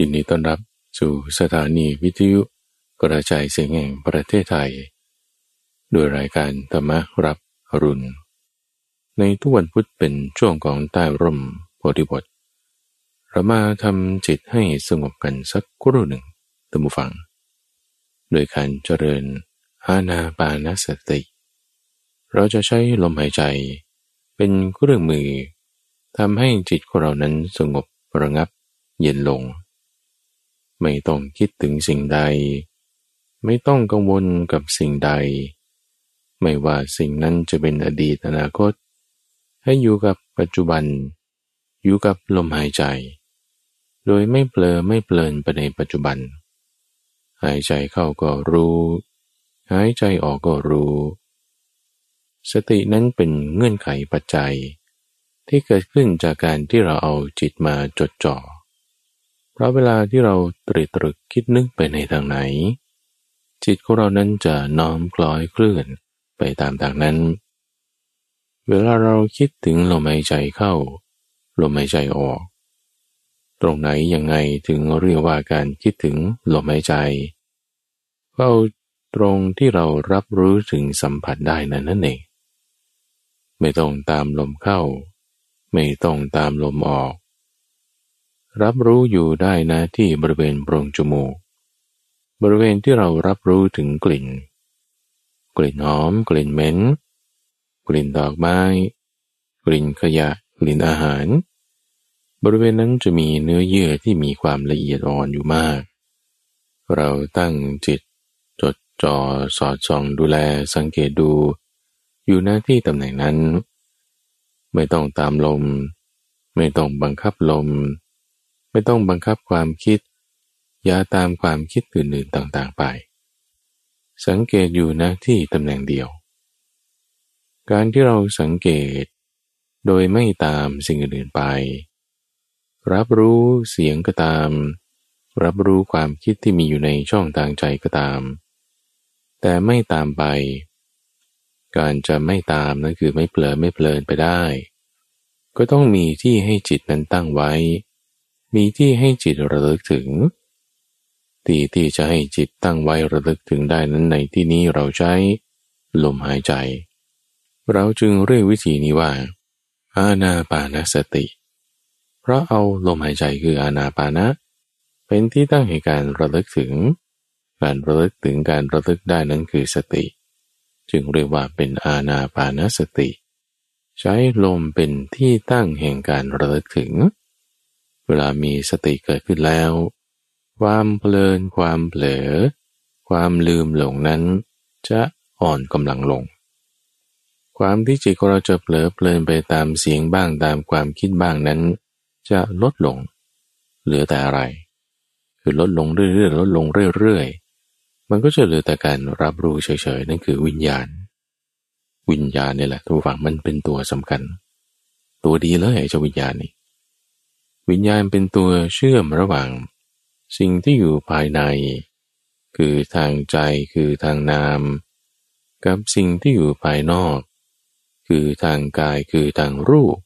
ยินดีต้อนรับสู่สถานีวิทยุกระจายเสียงแห่งประเทศไทย ด้วยรายการธรรมรับอรุณ ในทุกวันพุธเป็นช่วงของใต้ร่มโพธิบทเรามาทำจิตให้สงบกันสักครู่หนึ่งตัมบูฟัง โดยการเจริญอาณาปานสติ เราจะใช้ลมหายใจ เป็นเครื่องมือทำให้จิตของเรานั้นสงบระงับเย็นลง ไม่ต้องคิดถึงสิ่งใด ไม่ต้องกังวลกับสิ่งใด ไม่ว่าสิ่งนั้นจะเป็นอดีตอนาคต ให้อยู่กับปัจจุบัน อยู่กับลมหายใจ โดยไม่เปลอไม่เปลินไปในปัจจุบัน หายใจเข้าก็รู้ หายใจออกก็รู้ สตินั้นเป็นเงื่อนไขปัจจัย ที่เกิดขึ้นจากการที่เราเอาจิตมาจดจ่อ เพราะเวลาที่เราตรีตรึกคิดนึกไปในทางไหน จิตของเรานั้นจะน้อมคล้อยเคลื่อนไปตามทางนั้น เวลาเราคิดถึงลมหายใจเข้าลมหายใจออก ตรงไหนยังไงถึงเรียกว่าการคิดถึงลมหายใจก็ตรงที่เรารับรู้ถึงสัมผัสได้นั้นนั่นเองไม่ต้องตามลมเข้า ไม่ต้องตามลมออก รับรู้อยู่ได้นะที่บริเวณโพรงจมูก บริเวณที่เรารับรู้ถึงกลิ่น กลิ่นหอม กลิ่นเหม็น กลิ่นดอกไม้ กลิ่นขยะ กลิ่นอาหาร บริเวณนั้นจะมีเนื้อเยื่อที่มีความละเอียดอ่อนอยู่มาก เราตั้งจิต จดจ่อสอดส่องดูแลสังเกตดู อยู่หน้าที่ตำแหน่งนั้น ไม่ต้องตามลม ไม่ต้องบังคับลม ไม่ต้องบังคับความคิด อย่าตามความคิดอื่นๆต่างๆไป สังเกตอยู่นะที่ตำแหน่งเดียว การที่เราสังเกต โดยไม่ตามสิ่งอื่นๆไป รับรู้เสียงก็ตาม รับรู้ความคิดที่มีอยู่ในช่องทางใจก็ตาม แต่ไม่ตามไป การจะไม่ตามนั่นคือไม่เปลอไม่เพลินไปได้ ก็ต้องมีที่ให้จิตนั้นตั้งไว้ มีที่ให้จิตระลึกถึง ที่ที่จะให้จิตตั้งไว้ระลึกถึงได้นั้นในที่นี้เราใช้ลมหายใจ เราจึงเรียกวิธีนี้ว่า อาณาปานสติ เพราะเอาลมหายใจคืออาณาปานะ เป็นที่ตั้งให้การระลึกถึง การระลึกถึงการระลึกได้นั้นคือสติ จึงเรียกว่าเป็นอาณาปานสติ ใช้ลมเป็นที่ตั้งแห่งการระลึกถึง เวลามีสติเกิดขึ้นแล้ว ความเพลิน ความเผลอ ความลืมหลงนั้น จะอ่อนกำลังลง ความที่จิตของเราจะเผลอเพลินไปตามเสียงบ้างตามความคิดบ้างนั้น จะลดลง เหลือแต่อะไร คือลดลงเรื่อยๆลดลงเรื่อยๆ มันก็จะเหลือแต่การรับรู้เฉยๆนั่นคือวิญญาณ วิญญาณนี่แหละทุกฝั่งมันเป็นตัวสำคัญ ตัวดีเลยไอ้เจ้าวิญญาณนี่ วิญญาณเป็นตัวเชื่อมระหว่าง สิ่งที่อยู่ภายใน คือทางใจคือทางนาม กับสิ่งที่อยู่ภายนอก คือทางกายคือทางรูป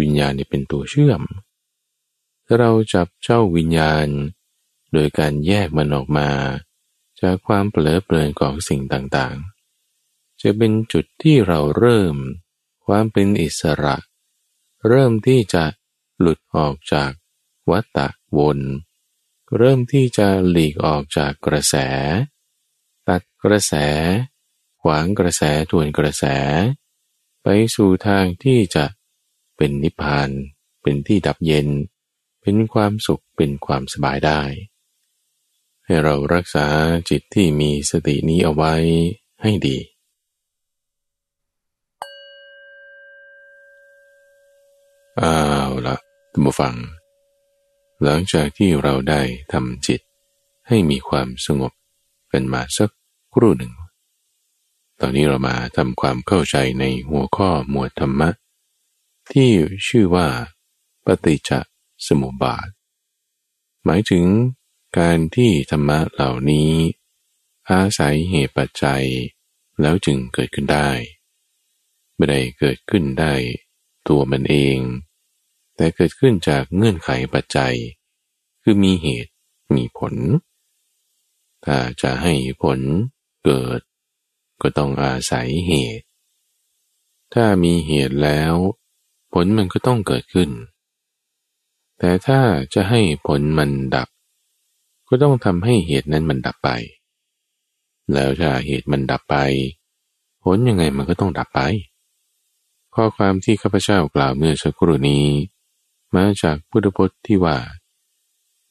วิญญาณนี่เป็นตัวเชื่อม ถ้าเราจับเจ้าวิญญาณ โดยการแยกมันออกมา จากความเปลือเปลือนของสิ่งต่างๆ จะเป็นจุดที่เราเริ่มความเป็นอิสระ เริ่มที่จะ หลุดออกจากวัฏฏะวน เริ่มที่จะหลีกออกจากกระแส ตัดกระแส ขวางกระแสทวนกระแส ไปสู่ทางที่จะเป็นนิพพาน เป็นที่ดับเย็น เป็นความสุขเป็นความสบายได้ ให้เรารักษาจิตที่มีสตินี้เอาไว้ให้ดีอ้าวละ ท่านผู้ฟัง หลังจากที่เราได้ทำจิตให้มีความสงบกันมาสักครู่หนึ่ง ตอนนี้เรามาทำความเข้าใจในหัวข้อหมวดธรรมะ ที่ชื่อว่า ปฏิจจสมุปบาท หมายถึงการที่ธรรมะเหล่านี้ อาศัยเหตุปัจจัย แล้วจึงเกิดขึ้นได้ ไม่ได้เกิดขึ้นได้ตัวมันเอง แต่เกิดขึ้นจากเงื่อนไขปัจจัย คือมีเหตุมีผล ถ้าจะให้ผลเกิด ก็ต้องอาศัยเหตุ ถ้ามีเหตุแล้ว ผลมันก็ต้องเกิดขึ้น แต่ถ้าจะให้ผลมันดับ ก็ต้องทำให้เหตุนั้นมันดับไป แล้วถ้าเหตุมันดับไป ผลยังไงมันก็ต้องดับไป ข้อความที่ข้าพเจ้ากล่าวเมื่อสักครู่นี้ มาจากพุทธพจน์ที่ว่า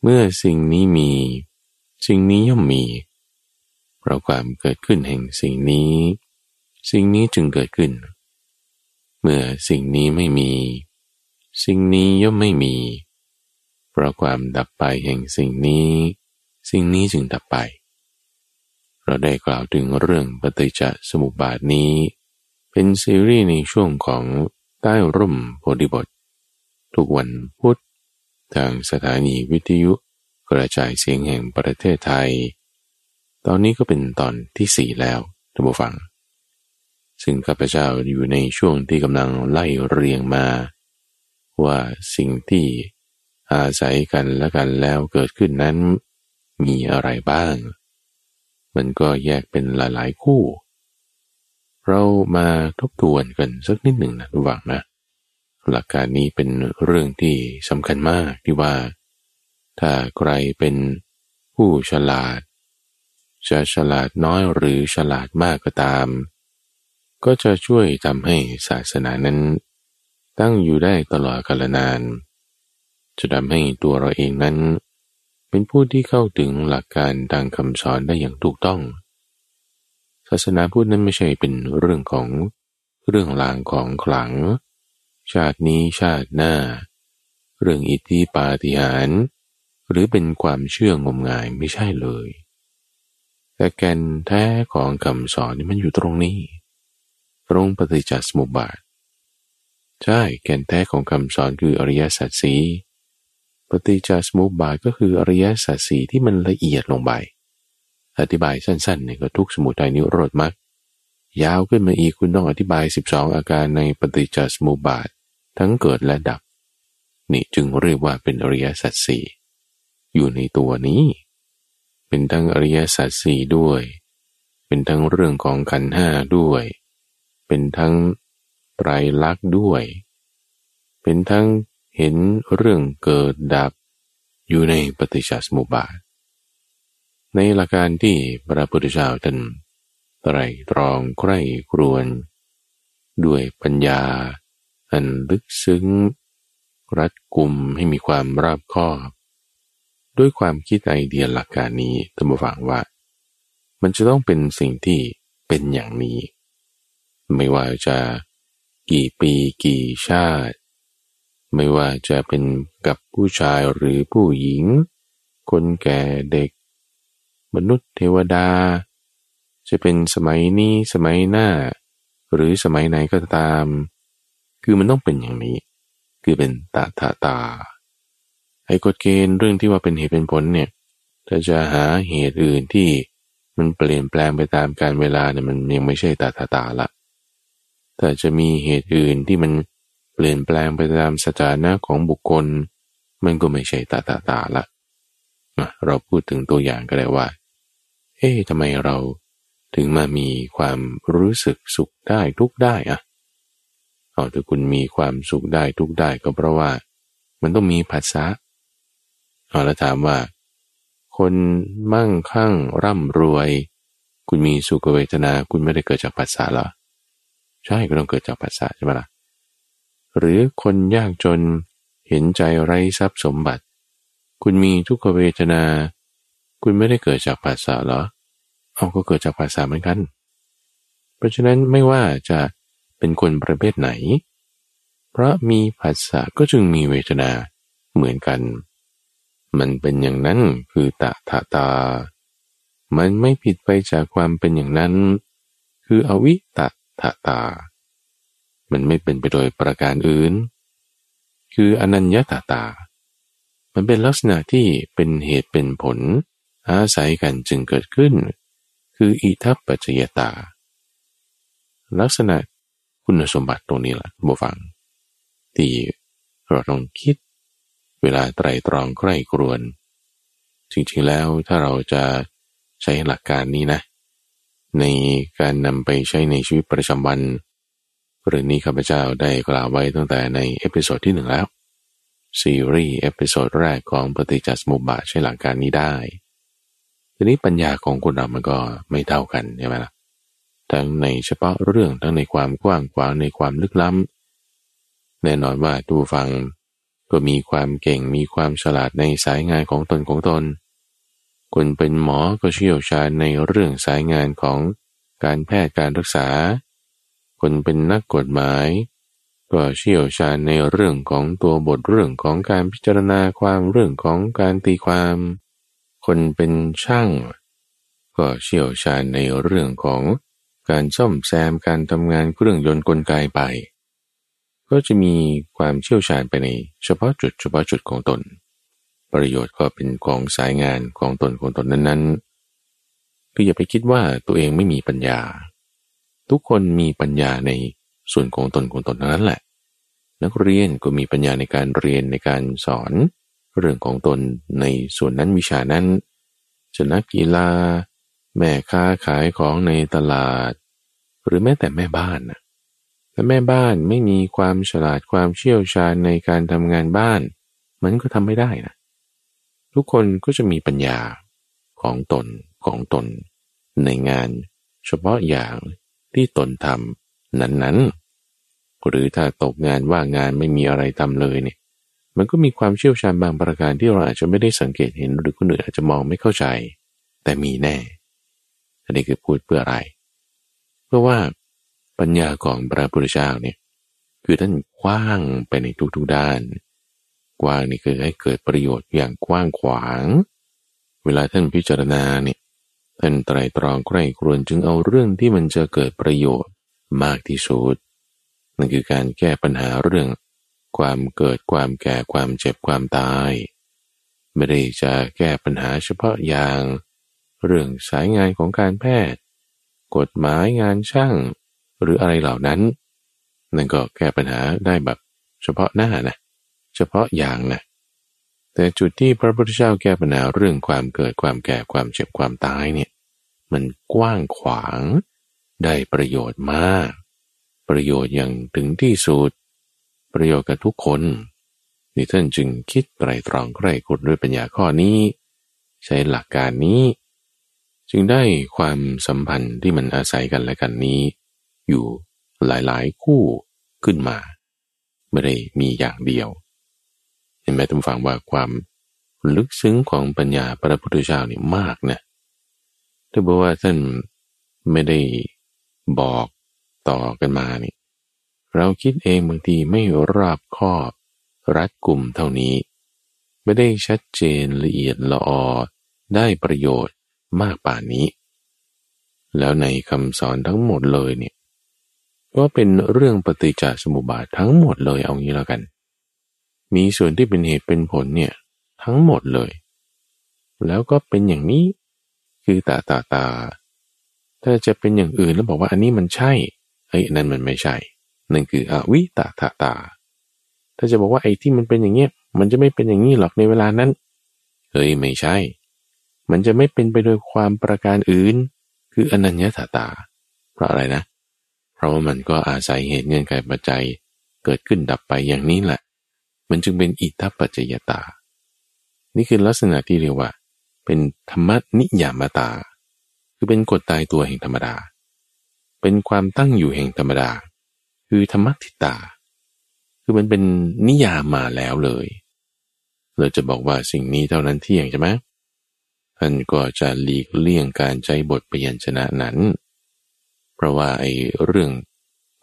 เมื่อสิ่งนี้มี สิ่งนี้ย่อมมี เพราะความเกิดขึ้นแห่งสิ่งนี้ สิ่งนี้จึงเกิดขึ้น เมื่อสิ่งนี้ไม่มี สิ่งนี้ย่อมไม่มี เพราะความดับไปแห่งสิ่งนี้ สิ่งนี้จึงดับไป เราได้กล่าวถึงเรื่องปฏิจจสมุปบาทนี้ เป็นซีรีส์ในช่วงของใต้ร่มโพธิบท ทุกวันพุธทางสถานีวิทยุกระจายเสียงแห่งประเทศไทย ตอนนี้ก็เป็นตอนที่สี่แล้วท่านผู้ฟัง ซึ่งข้าพเจ้าอยู่ในช่วงที่กำลังไล่เรียงมา ว่าสิ่งที่อาศัยกันและกันแล้วเกิดขึ้นนั้น มีอะไรบ้าง มันก็แยกเป็นหลายๆคู่ เรามาทบทวนกันสักนิดหนึ่งนะทุกฝังนะ หลักการนี้เป็นเรื่องที่สำคัญมากที่ว่า ถ้าใครเป็นผู้ฉลาด จะฉลาดน้อยหรือฉลาดมากก็ตาม ก็จะช่วยทำให้ศาสนานั้น ตั้งอยู่ได้ตลอดกาลนาน จะทำให้ตัวเราเองนั้น เป็นผู้ที่เข้าถึงหลักการทางคำสอนได้อย่างถูกต้อง ศาสนาพุทธนั้นไม่ใช่เป็นเรื่องของเรื่องลางของขลัง ชาตินี้ชาติหน้า เรื่องอิทธิปาฏิหาริย์หรือเป็นความเชื่องมงายไม่ใช่เลย แต่แก่นแท้ของคำสอนนี่มันอยู่ตรงนี้ ตรงปฏิจจสมุปบาท ใช่แก่นแท้ของคำสอนคืออริยสัจสีปฏิจจสมุปบาทก็คืออริยสัจสีที่มันละเอียดลงไป อธิบายสั้นๆเนี่ยก็ทุกสมุทัยนิโรธมรรค ยาวขึ้นมาอีกคุณต้องอธิบาย 12 อาการในปฏิจจสมุปบาท ทั้งเกิดและดับ นี่จึงเรียกว่าเป็นอริยสัจสี่อยู่ในตัวนี้ เป็นทั้งอริยสัจสี่ด้วย เป็นทั้งเรื่องของขันห้าด้วย เป็นทั้งไตรลักษณ์ด้วย เป็นทั้งเห็นเรื่องเกิดดับ อยู่ในปฏิจจสมุปบาท ในหลักการที่พระพุทธเจ้าท่าน ไตรตรองใคร่ครวน ด้วยปัญญา อันลึกซึ้ง รัดกุมให้มีความราบคอบ ด้วยความคิดไอเดียหลักการนี้ท่านผู้ฟังว่า มันจะต้องเป็นสิ่งที่เป็นอย่างนี้ ไม่ว่าจะกี่ปีกี่ชาติ ไม่ว่าจะเป็นกับผู้ชายหรือผู้หญิง คนแก่เด็ก มนุษย์เทวดา จะเป็นสมัยนี้สมัยหน้า หรือสมัยไหนก็ตาม คือมันต้องเป็นอย่างนี้ คือเป็นตาตาตาไอ้กฎเกณฑ์เรื่องที่ว่าเป็นเหตุเป็นผลเนี่ยถ้าจะหาเหตุอื่นที่มันเปลี่ยนแปลงไปตามการเวลาเนี่ยมันยังไม่ใช่ตาตาตาละแต่จะมีเหตุอื่นที่มันเปลี่ยนแปลงไปตามสถานะของบุคคล มันก็ไม่ใช่ตาตาตาละเราพูดถึงตัวอย่างก็ได้ว่า เอ๊ะทำไมเรา ถึงมามีความรู้สึกสุขได้ทุกได้อะเอาถ้าคุณมีความสุขได้ทุกได้ก็เพราะว่า มันต้องมีภาษาเอาแล้วถามว่า คนมั่งคั่งร่ำรวย คุณมีสุขเวทนาคุณไม่ได้เกิดจากภาษาหรอใช่ก็ต้องเกิดจากภาษาใช่ไหมล่ะหรือคนยากจนเห็นใจไร้ทรัพย์สมบัติ คุณมีทุกขเวทนา คุณไม่ได้เกิดจากภาษาหรอ เอาก็เกิดจากภาษาเหมือนกัน เพราะฉะนั้นไม่ว่าจะเป็นคนประเภทไหน เพราะมีภาษาก็จึงมีเวทนาเหมือนกัน มันเป็นอย่างนั้นคือตะทะตา มันไม่ผิดไปจากความเป็นอย่างนั้น คืออวิตะทะตา มันไม่เป็นไปโดยประการอื่น คืออนัญญาตาตา มันเป็นลักษณะที่เป็นเหตุเป็นผลอาศัยกันจึงเกิดขึ้น คืออิทัปปัจจยตา ลักษณะคุณสมบัติตรงนี้แหละบูฟัง ที่เราต้องคิด เวลาไตรตรองใกล้ครวน จริงๆแล้วถ้าเราจะใช้หลักการนี้นะ ในการนำไปใช้ในชีวิตประจำวันเรื่องนี้ข้าพเจ้าได้กล่าวไว้ตั้งแต่ใน episode ที่หนึ่งแล้วซีรีส์ episode แรกของปฏิจจสมุปบาทใช้หลักการนี้ได้ ทีนี้ปัญญาของคนเรามันก็ไม่เท่ากันใช่ไหมล่ะทั้งในเฉพาะเรื่องทั้งในความกว้างขวางในความลึกล้ำแน่นอนว่าผู้ฟังก็มีความเก่งมีความฉลาดในสายงานของตนของตน คนเป็นหมอก็เชี่ยวชาญในเรื่องสายงานของการแพทย์การรักษา คนเป็นนักกฎหมาย ก็เชี่ยวชาญในเรื่องของตัวบทเรื่องของการพิจารณาความเรื่องของการตีความ คนเป็นช่าง ก็เชี่ยวชาญในเรื่องของการซ่อมแซมการทำงานเครื่องยนต์กลไกไป ก็จะมีความเชี่ยวชาญไปในเฉพาะจุดเฉพาะจุดของตน ประโยชน์ก็เป็นของสายงานของตนของตนนั้นๆคืออย่าไปคิดว่าตัวเองไม่มีปัญญา ทุกคนมีปัญญาในส่วนของตนของตนนั้นแหละ นักเรียนก็มีปัญญาในการเรียนในการสอน เรื่องของตนในส่วนนั้นวิชานั้นชนักกีฬา แม่ค้าขายของในตลาด หรือแม้แต่แม่บ้านนะถ้าแม่บ้านไม่มีความฉลาดความเชี่ยวชาญในการทำงานบ้าน มันก็ทำไม่ได้นะทุกคนก็จะมีปัญญาของตนของตน ในงาน เฉพาะอย่างที่ตนทำนั้นๆ หรือถ้าตกงานว่างงานไม่มีอะไรทำเลยเนี่ย มันก็มีความเชี่ยวชาญบางประการที่เราอาจจะไม่ได้สังเกตเห็นหรือคนอื่นอาจจะมองไม่เข้าใจ แต่มีแน่ อันนี้คือพูดเพื่ออะไร เพราะว่าปัญญาของพระพุทธเจ้าเนี่ยคือท่านกว้างไปในทุกๆด้าน กว้างนี่คือให้เกิดประโยชน์อย่างกว้างขวาง เวลาท่านพิจารณาเนี่ยท่านไตรตรองใคร่ครวญจึงเอาเรื่องที่มันจะเกิดประโยชน์มากที่สุดนั่นคือการแก้ปัญหาเรื่อง ความเกิดความแก่ความเจ็บความตาย ไม่ได้จะแก้ปัญหาเฉพาะอย่าง เรื่องสายงานของการแพทย์ กฎหมายงานช่าง หรืออะไรเหล่านั้น นั่นก็แก้ปัญหาได้แบบเฉพาะหน้านะเฉพาะอย่างนะแต่จุดที่พระพุทธเจ้าแก้ปัญหาเรื่องความเกิดความแก่ความเจ็บความตายเนี่ยมันกว้างขวางได้ประโยชน์มาก ประโยชน์อย่างถึงที่สุด ประโยชน์กับทุกคนนี่ท่านจึงคิดไตรตรองใคร่คุดด้วยปัญญาข้อนี้ ใช้หลักการนี้ จึงได้ความสัมพันธ์ที่มันอาศัยกันและกันนี้ อยู่หลายๆ คู่ขึ้นมา ไม่ได้มีอย่างเดียว เห็นไหมทุกฝังว่าความลึกซึ้งของปัญญาพระพุทธเจ้านี่มากนะถ้าบอกว่าท่านไม่ได้บอกต่อกันมานี่ เราคิดเองบางทีไม่รอบคอบ รัดกลุ่มเท่านี้ ไม่ได้ชัดเจนละเอียดละออได้ประโยชน์มากป่านนี้ แล้วในคำสอนทั้งหมดเลยเนี่ยก็เป็นเรื่องปฏิจจสมุปบาททั้งหมดเลยเอางี้แล้วกัน มีส่วนที่เป็นเหตุเป็นผลเนี่ยทั้งหมดเลย แล้วก็เป็นอย่างนี้คือตาตาตา ถ้าจะเป็นอย่างอื่นแล้วบอกว่าอันนี้มันใช่ เฮ้ยนั่นมันไม่ใช่ นั่นคืออวิตาตาตา ถ้าจะบอกว่าไอ้ที่มันเป็นอย่างเงี้ยมันจะไม่เป็นอย่างนี้หรอกในเวลานั้น เฮ้ยไม่ใช่ มันจะไม่เป็นไปโดยความประการอื่น คืออนัญญาตาตา เพราะอะไรนะ เพราะว่ามันก็อาศัยเหตุเงื่อนไขปัจจัยเกิดขึ้นดับไปอย่างนี้แหละ มันจึงเป็นอิทัปปัจจยตา นี่คือลักษณะที่เรียกว่า เป็นธรรมนิยามตา คือเป็นกฎตายตัวแห่งธรรมดา เป็นความตั้งอยู่แห่งธรรมดา คือธรรมทิตา คือมันเป็นนิยามมาแล้วเลย เราจะบอกว่าสิ่งนี้เท่านั้นเที่ยงใช่ไหมท่านก็จะหลีกเลี่ยงการใช้บทพยัญชนะนั้น เพราะว่าไอ้เรื่อง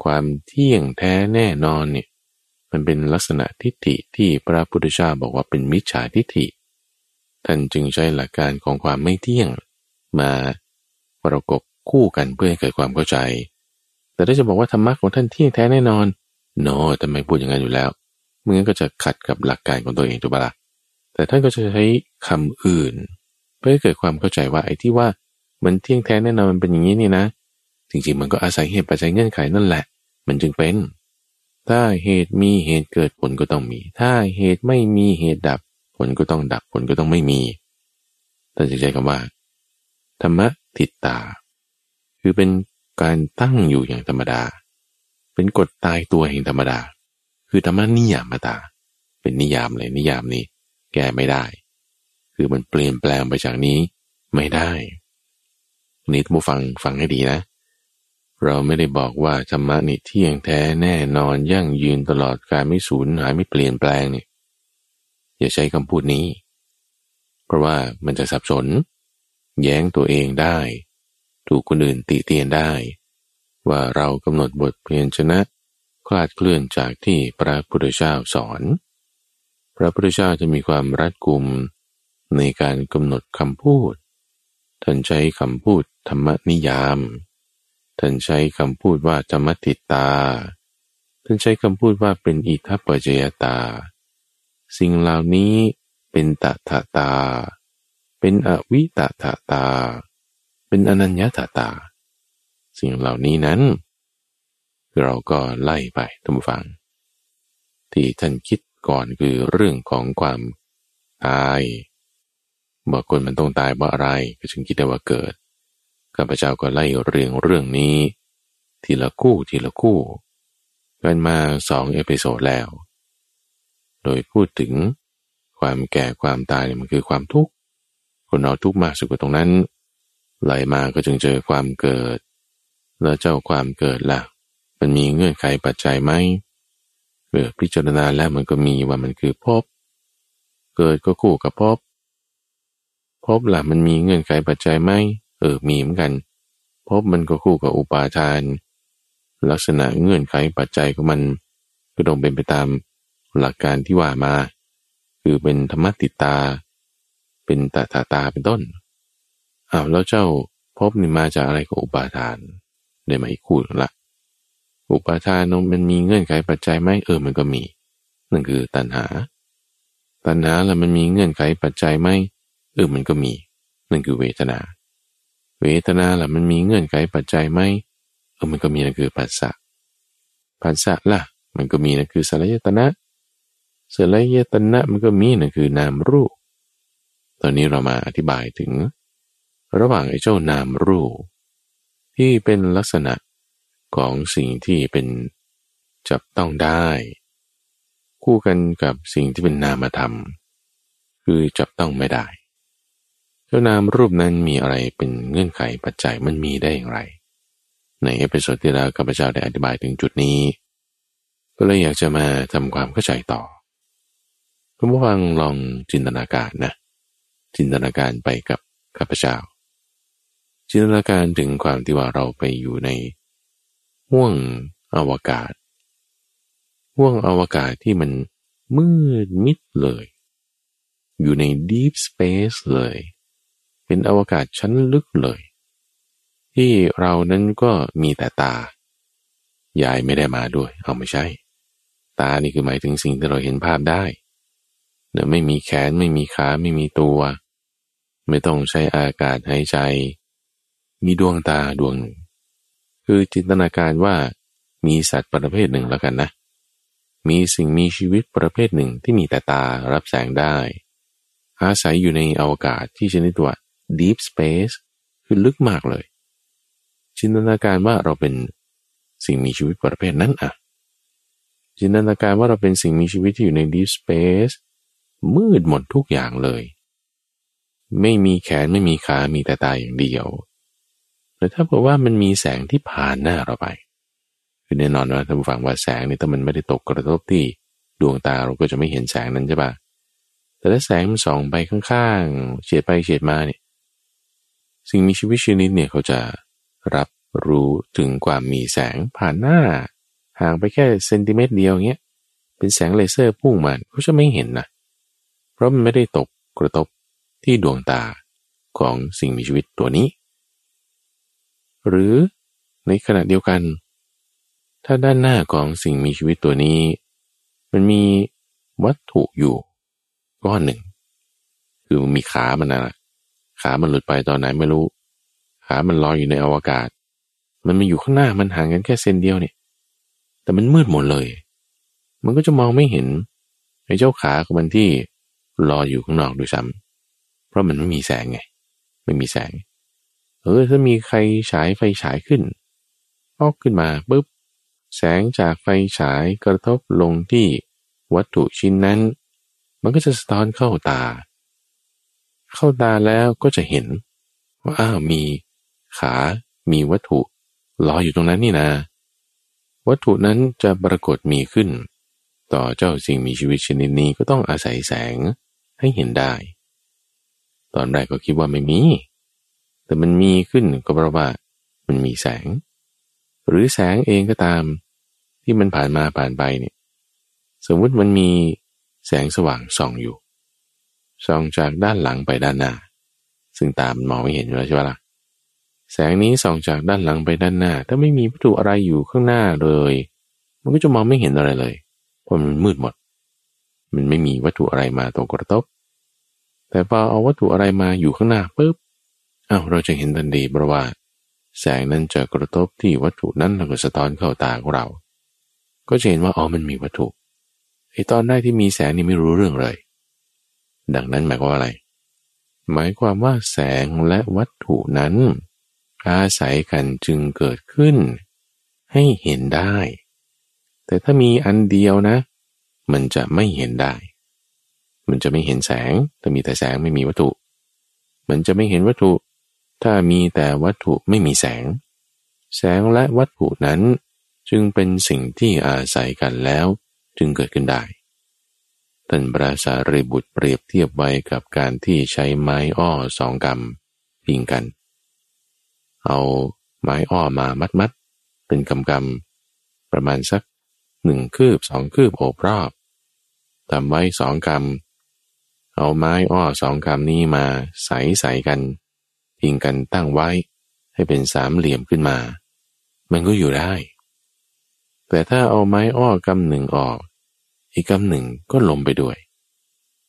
ความเที่ยงแท้แน่นอนเนี่ยมันเป็นลักษณะทิฏฐิที่พระพุทธเจ้าบอกว่าเป็นมิจฉาทิฏฐิ ท่านจึงใช้หลักการของความไม่เที่ยง มาประกบคู่กันเพื่อให้เกิดความเข้าใจ แต่ถ้าจะบอกว่าธรรมะของท่านเที่ยงแท้แน่นอน โนแต่ไมพูดอย่างนั้นอยู่แล้วเมื่อนั้นก็จะขัดกับหลักการของตัวเองถูกปะละ่ะแต่ท่านก็จะใช้คำอื่น เพื่อให้เกิดความเข้าใจว่าไอ้ที่ว่ามันเที่ยงแท้แน่นอนมันเป็นอย่างนี้นี่นะ จริงๆมันก็อาศัยเหตุปัจจัยเงื่อนไขนั่นแหละ มันจึงเป็น ถ้าเหตุมีเหตุเกิดผลก็ต้องมี ถ้าเหตุไม่มีเหตุดับ ผลก็ต้องดับผลก็ต้องไม่มีท่านจะใช้คำว่า ธรรมะติตาคือเป็น การตั้งอยู่อย่างธรรมดา เป็นกฎตายตัวแห่งธรรมดา คือธรรมนิยามตา เป็นนิยามเลยนิยามนี้ แก้ไม่ได้ คือมันเปลี่ยนแปลงไปจากนี้ไม่ได้นี่ท่านผู้ฟังฟังให้ดีนะ เราไม่ได้บอกว่าธรรมะนี่เที่ยงแท้แน่นอนยั่งยืนตลอดการไม่สูญหายไม่เปลี่ยนแปลงเนี่ยอย่าใช้คำพูดนี้ เพราะว่ามันจะสับสน แย้งตัวเองได้ ถูกคนอื่นติเตียนได้ ว่าเรากำหนดบทเพียนชนะคลาดเคลื่อนจากที่พระพุทธเจ้าสอน พระพุทธเจ้าจะมีความรัดกุมในการกำหนดคำพูด ท่านใช้คำพูดธรรมนิยาม ท่านใช้คำพูดว่าธรรมติตา ท่านใช้คำพูดว่าเป็นอิทัปปเจยตา สิ่งเหล่านี้เป็นตถาตา เป็นอวิตถาตา เป็นอนัญญาตตา สิ่งเหล่านี้นั้น เราก็ไล่ไปท่านผู้ฟัง ที่ท่านคิดก่อนคือเรื่องของความตายบอกคนมันต้องตายเพราะอะไร ก็จึงคิดได้ว่าเกิดข้าพเจ้าก็ไล่เรียงเรื่องนี้ ทีละคู่ทีละคู่กันมาสอง episode แล้ว โดยพูดถึงความแก่ความตายมันคือความทุกข์คนเราทุกข์มากสุดกว่าตรงนั้น ไหลมาก็จึงเจอความเกิด แล้วเจ้าความเกิดละ่ะ มันมีเงื่อนไขปัจจัยไหมเกิดพิจารณาแล้วมันก็มีว่ามันคือภพ เกิดก็คู่กับภพ ภพล่ะมันมีเงื่อนไขปัจจัยไหมเออมีเหมือนกันพบมันก็คู่กับอุปาทาน ลักษณะเงื่อนไขปัจจัยของมันก็ต้องเป็นไปตามหลักการที่ว่ามา คือเป็นธรรมติตา เป็นตาตาตาเป็นต้น อ้าวแล้วเจ้าพบนี่มาจากอะไรกับอุปาทาน ได้ไหมคู่ละอุปาทานมันมีเงื่อนไขปัจจัยไหมเออมันก็มีนั่นคือตัณหา ตัณหาแล้วมันมีเงื่อนไขปัจจัยไหมเออมันก็มีนั่นคือเวทนา เวทนาล่ะมันมีเงื่อนไขปัจจัยไหมเออมันก็มีนั่นคือปัสสะปัสสะล่ะ มันก็มีนั่นคือสลายตนะสลายตนะมันก็มีนั่นคือนามรูป ตอนนี้เรามาอธิบายถึง ระหว่างไอ้เจ้านามรูป ที่เป็นลักษณะของสิ่งที่เป็นจับต้องได้ คู่กันกับสิ่งที่เป็นนามธรรม คือจับต้องไม่ได้ เจ้านามรูปนั้นมีอะไรเป็นเงื่อนไขปัจจัยมันมีได้อย่างไร ใน episode ที่แล้วข้าพเจ้าได้อธิบายถึงจุดนี้ ก็เลยอยากจะมาทำความเข้าใจต่อคุณผู้ฟังลองจินตนาการนะ จินตนาการไปกับข้าพเจ้า จินตนาการถึงความที่ว่าเราไปอยู่ในห่วงอวกาศห่วงอวกาศที่มันมืดมิดเลย อยู่ใน deep space เลย เป็นอวกาศชั้นลึกเลย ที่เรานั้นก็มีแต่ตา ยายไม่ได้มาด้วย เอาไม่ใช่ ตานี่คือหมายถึงสิ่งที่เราเห็นภาพได้เดี๋ยวไม่มีแขนไม่มีขาไม่มีตัว ไม่ต้องใช้อากาศหายใจ มีดวงตาดวงหนึ่ง คือจินตนาการว่ามีสัตว์ประเภทหนึ่งแล้วกันนะ มีสิ่งมีชีวิตประเภทหนึ่งที่มีแต่ตารับแสงได้ อาศัยอยู่ในอวกาศที่ชนิดว่า deep space คือลึกมากเลย จินตนาการว่าเราเป็นสิ่งมีชีวิตประเภทนั้นอะ จินตนาการว่าเราเป็นสิ่งมีชีวิตที่อยู่ใน deep space มืดหมดทุกอย่างเลย ไม่มีแขนไม่มีขา มีแต่ตาอย่างเดียว แต่ถ้าบอกว่ามันมีแสงที่ผ่านหน้าเราไป คือแน่นอนว่าท่านผู้ฟังว่าแสงนี่ถ้ามันไม่ได้ตกกระทบที่ดวงตาเราก็จะไม่เห็นแสงนั้นใช่ปะแต่ถ้าแสงมันส่องไปข้างๆเฉียดไปเฉียดมาเนี่ยสิ่งมีชีวิตชนิดเนี่ยเขาจะรับรู้ถึงความมีแสงผ่านหน้า ห่างไปแค่เซนติเมตรเดียวเงี้ยเป็นแสงเลเซอร์พุ่งมาเขาจะไม่เห็นนะเพราะมันไม่ได้ตกกระทบที่ดวงตาของสิ่งมีชีวิตตัวนี้ หรือในขณะเดียวกัน ถ้าด้านหน้าของสิ่งมีชีวิตตัวนี้ มันมีวัตถุอยู่ก้อนหนึ่ง คือมีขามันนะขามันหลุดไปตอนไหนไม่รู้ ขามันลอยอยู่ในอวกาศ มันมาอยู่ข้างหน้ามันห่างกันแค่เซนเดียวเนี่ย แต่มันมืดหมดเลย มันก็จะมองไม่เห็นไอ้เจ้าขาของมันที่ลอยอยู่ข้างนอกด้วยซ้ำเพราะมันไม่มีแสงไง ไม่มีแสง เออถ้ามีใครฉายไฟฉายขึ้นออกขึ้นมาปุ๊บแสงจากไฟฉายกระทบลงที่วัตถุชิ้นนั้น มันก็จะสะท้อนเข้าตา เข้าตาแล้วก็จะเห็น ว่าอ้าวมีขา มีวัตถุลอยอยู่ตรงนั้นนี่นะ วัตถุนั้นจะปรากฏมีขึ้น ต่อเจ้าสิ่งมีชีวิตชนิดนี้ก็ต้องอาศัยแสงให้เห็นได้ ตอนแรกก็คิดว่าไม่มี แต่มันมีขึ้นก็เพราะว่ามันมีแสง หรือแสงเองก็ตาม ที่มันผ่านมาผ่านไปเนี่ยสมมุติมันมีแสงสว่างส่องอยู่ส่องจากด้านหลังไปด้านหน้า ซึ่งตามมองไม่เห็นอยู่แล้วใช่ไหมล่ะแสงนี้ส่องจากด้านหลังไปด้านหน้า ถ้าไม่มีวัตถุอะไรอยู่ข้างหน้าเลย มันก็จะมองไม่เห็นอะไรเลย เพราะมันมืดหมด มันไม่มีวัตถุอะไรมาตรงกระทบแต่พอเอาวัตถุอะไรมาอยู่ข้างหน้าปุ๊บ อ้าวเราจะเห็นทันทีเพราะว่า แสงนั้นจะกระทบที่วัตถุนั้นแล้วก็สะท้อนเข้าตาของเรา ก็จะเห็นว่าอ๋อมันมีวัตถุไอ้ตอนแรกที่มีแสงนี่ไม่รู้เรื่องเลย ดังนั้นหมายความว่าอะไร หมายความว่าแสงและวัตถุนั้น อาศัยกันจึงเกิดขึ้น ให้เห็นได้ แต่ถ้ามีอันเดียวนะ มันจะไม่เห็นได้ มันจะไม่เห็นแสงถ้ามีแต่แสงไม่มีวัตถุ มันจะไม่เห็นวัตถุ ถ้ามีแต่วัตถุไม่มีแสง แสงและวัตถุนั้นจึงเป็นสิ่งที่อาศัยกันแล้วจึงเกิดขึ้นได้ท่านปราสารีบุตรเปรียบเทียบไว้กับการที่ใช้ไม้อ้อสองกำพิงกัน เอาไม้อ้อมามัดมัดเป็นกำกำประมาณสักหนึ่งคืบสองคืบโอบรอบทำไว้สองกำเอาไม้อ้อสองกำนี้มาใส่ใส่กัน พิงกันตั้งไว้ ให้เป็นสามเหลี่ยมขึ้นมา มันก็อยู่ได้ แต่ถ้าเอาไม้อ้อกำหนึ่งออก อีกกำหนึ่งก็ล้มไปด้วย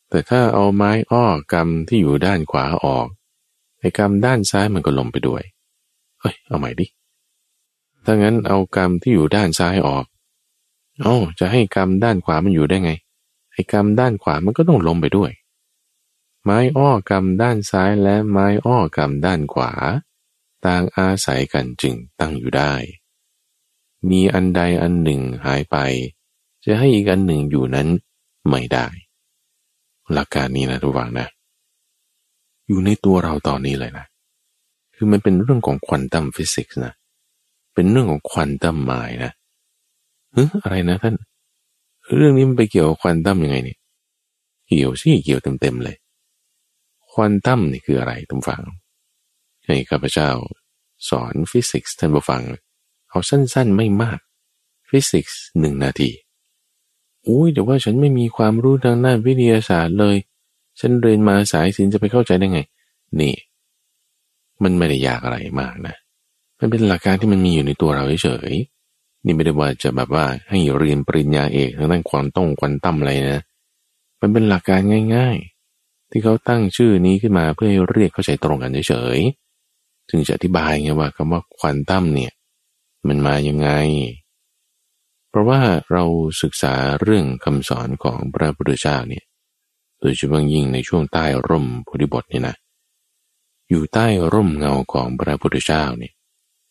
แต่ถ้าเอาไม้อ้อกำที่อยู่ด้านขวาออกไอ้กำด้านซ้ายมันก็ล้มไปด้วยเอ้ย เอาใหม่ดิ ถ้างั้นเอากรรมที่อยู่ด้านซ้ายออกอ้าจะให้กรรมด้านขวามันอยู่ได้ไง ไอ้กรรมด้านขวามันก็ต้องลงไปด้วย ไม้อ้อกรรมด้านซ้ายและไม้อ้อกรรมด้านขวา ต่างอาศัยกันจึงตั้งอยู่ได้ มีอันใดอันหนึ่งหายไป จะให้อีกอันหนึ่งอยู่นั้นไม่ได้ หลักการนี้นะทุกฝังนะ อยู่ในตัวเราตอนนี้เลยนะ คือมันเป็นเรื่องของควอนตัมฟิสิกส์นะ เป็นเรื่องของควอนตัมมล์นะเฮ้อะไรนะท่าน เรื่องนี้มันไปเกี่ยวกับควอนตัมยังไงเนี่ยเกี่ยวสิเกี่ยวเต็มๆเลย ควอนตัมนี่คืออะไรผู้ฟัง ให้ข้าพเจ้าสอนฟิสิกส์ท่านผู้ฟัง เอาสั้นๆไม่มาก ฟิสิกส์หนึ่งนาที อุ้ยแต่ว่าฉันไม่มีความรู้ทางด้านวิทยาศาสตร์เลย ฉันเรียนมาสายศิลป์จะไปเข้าใจได้ไง นี่ มันไม่ได้ยากอะไรมากนะ มันเป็นหลักการที่มันมีอยู่ในตัวเราเฉยๆ นี่ไม่ได้ว่าจะแบบว่าให้เรียนปริญญาเอกทางด้านความต้องควันตั้มอะไรนะ มันเป็นหลักการง่าย ๆ ที่เขาตั้งชื่อนี้ขึ้นมาเพื่อให้เรียกเข้าใจตรงกันเฉยๆถึงจะอธิบายไงว่าคำว่าควอนตัมเนี่ย มันมายังไง เพราะว่าเราศึกษาเรื่องคำสอนของพระพุทธเจ้าเนี่ยโดยเฉพาะยิ่งในช่วงใต้ร่มพุทธิบทเนี่ยนะ อยู่ใต้ร่มเงาของพระพุทธเจ้าเนี่ย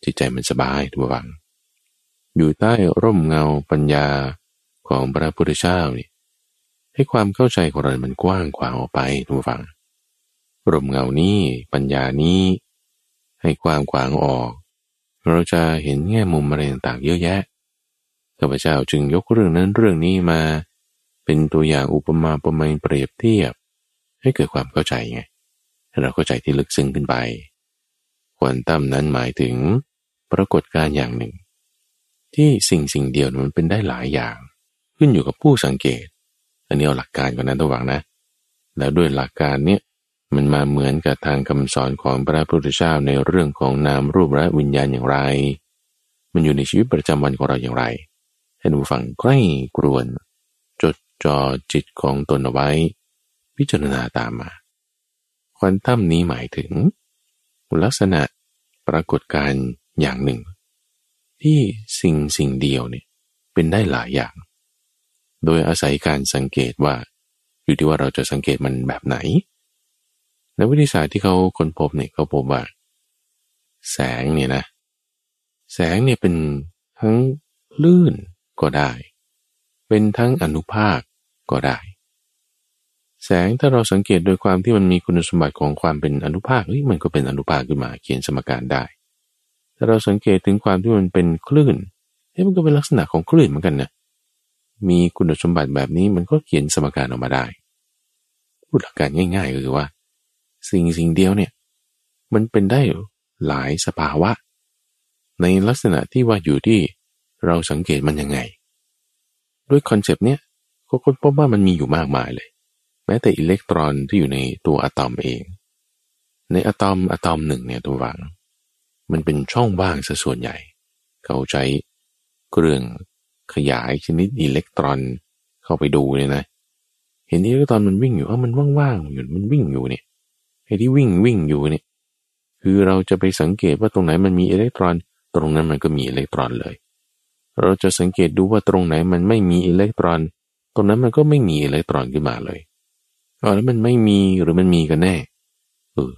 จิตใจมันสบายทุกวัง อยู่ใต้ร่มเงาปัญญาของพระพุทธเจ้าเนี่ย ให้ความเข้าใจของเรา มันกว้างขวางออกไปทุกฝัง รมเงานี้ ปัญญานี้ ให้ความขวางออก เราจะเห็นแง่มุมอะไรต่างๆเยอะแยะ ข้าพเจ้าจึงยกเรื่องนั้นเรื่องนี้มา เป็นตัวอย่างอุปมาประมาณเปรียบเทียบ ให้เกิดความเข้าใจไง เราเข้าใจที่ลึกซึ้งขึ้นไป ควอนตัมนั้นหมายถึง ปรากฏการอย่างหนึ่ง ที่สิ่งสิ่งเดียวมันเป็นได้หลายอย่าง ขึ้นอยู่กับผู้สังเกต อันนี้เอาหลักการก่อนนะตัววังนะ แล้วด้วยหลักการเนี้ยมันมาเหมือนกับทางคำสอนของพระพุทธเจ้าในเรื่องของนามรูปและวิญญาณอย่างไร มันอยู่ในชีวิตประจำวันของเราอย่างไร ให้ดูฟังใกล้กรวน จดจ่อจิตของตนเอาไว้ พิจารณาตามมาควอนตัมนี้หมายถึง ลักษณะปรากฏการอย่างหนึ่ง ที่สิ่งสิ่งเดียวเนี่ยเป็นได้หลายอย่าง โดยอาศัยการสังเกตว่า อยู่ที่ว่าเราจะสังเกตมันแบบไหนในวิทยาศาสตร์ที่เขาค้นพบเนี่ยเขาพบว่า แสงเนี่ยนะ แสงเนี่ยเป็นทั้งลื่นก็ได้ เป็นทั้งอนุภาคก็ได้ แสงถ้าเราสังเกตโดยความที่มันมีคุณสมบัติของความเป็นอนุภาคเฮ้ยมันก็เป็นอนุภาคขึ้นมาเขียนสมการได้ถ้าเราสังเกตถึงความที่มันเป็นคลื่นเฮ้ยมันก็เป็นลักษณะของคลื่นเหมือนกันนะ มีคุณสมบัติแบบนี้มันก็เขียนสมการออกมาได้พูดหลักการง่ายๆก็คือว่า สิ่งสิ่งเดียวเนี่ย มันเป็นได้หลายสภาวะ ในลักษณะที่ว่าอยู่ที่เราสังเกตมันยังไง ด้วย concept เนี้ยก็ค้นพบว่ามันมีอยู่มากมายเลย แม้แต่อิเล็กตรอนที่อยู่ในตัวอะตอมเอง ในอะตอมอะตอมหนึ่งเนี่ยตัววังมันเป็นช่องว่างซะส่วนใหญ่ เขาใช้เครื่อง ขยายชนิดอิเล็กตรอนเข้าไปดูเนี่ยนะเห็นอิเล็กตรอนมันวิ่งอยู่เออมันว่างๆอยู่มันวิ่งอยู่เนี่ยไอ้ที่วิ่งวิ่งอยู่เนี่ยคือเราจะไปสังเกตว่าตรงไหนมันมีอิเล็กตรอน ตรงนั้นมันก็มีอิเล็กตรอนเลย เราจะสังเกตดูว่าตรงไหนมันไม่มีอิเล็กตรอน ตรงนั้นมันก็ไม่มีอิเล็กตรอนขึ้นมาเลยเอ๋อแล้วมันไม่มีหรือมันมีกันแน่เออ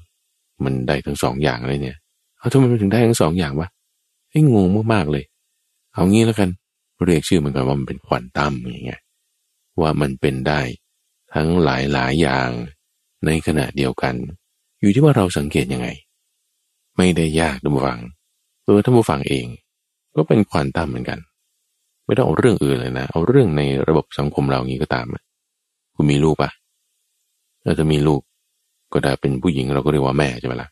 มันได้ทั้งสองอย่างเลยเนี่ยเอาทำไมมันถึงได้ทั้งสองอย่างวะไอ้งงมากๆเลย เอางี้แล้วกัน เรียกชื่อมันกันว่ามันเป็นควอนตั้มอย่างเงี้ยว่ามันเป็นได้ทั้งหลายหลายอย่างในขณะเดียวกัน อยู่ที่ว่าเราสังเกตยังไง ไม่ได้ยากท่านผู้ฟังตัวท่านผู้ฟังเอง ก็เป็นควอนตั้มเหมือนกัน ไม่ต้องเอาเรื่องอื่นเลยนะเอาเรื่องในระบบสังคมเราอย่างนี้ก็ตามคุณมีลูกปะเราจะมีลูกก็ได้เป็นผู้หญิงเราก็เรียกว่าแม่ใช่ไหมละ่ะ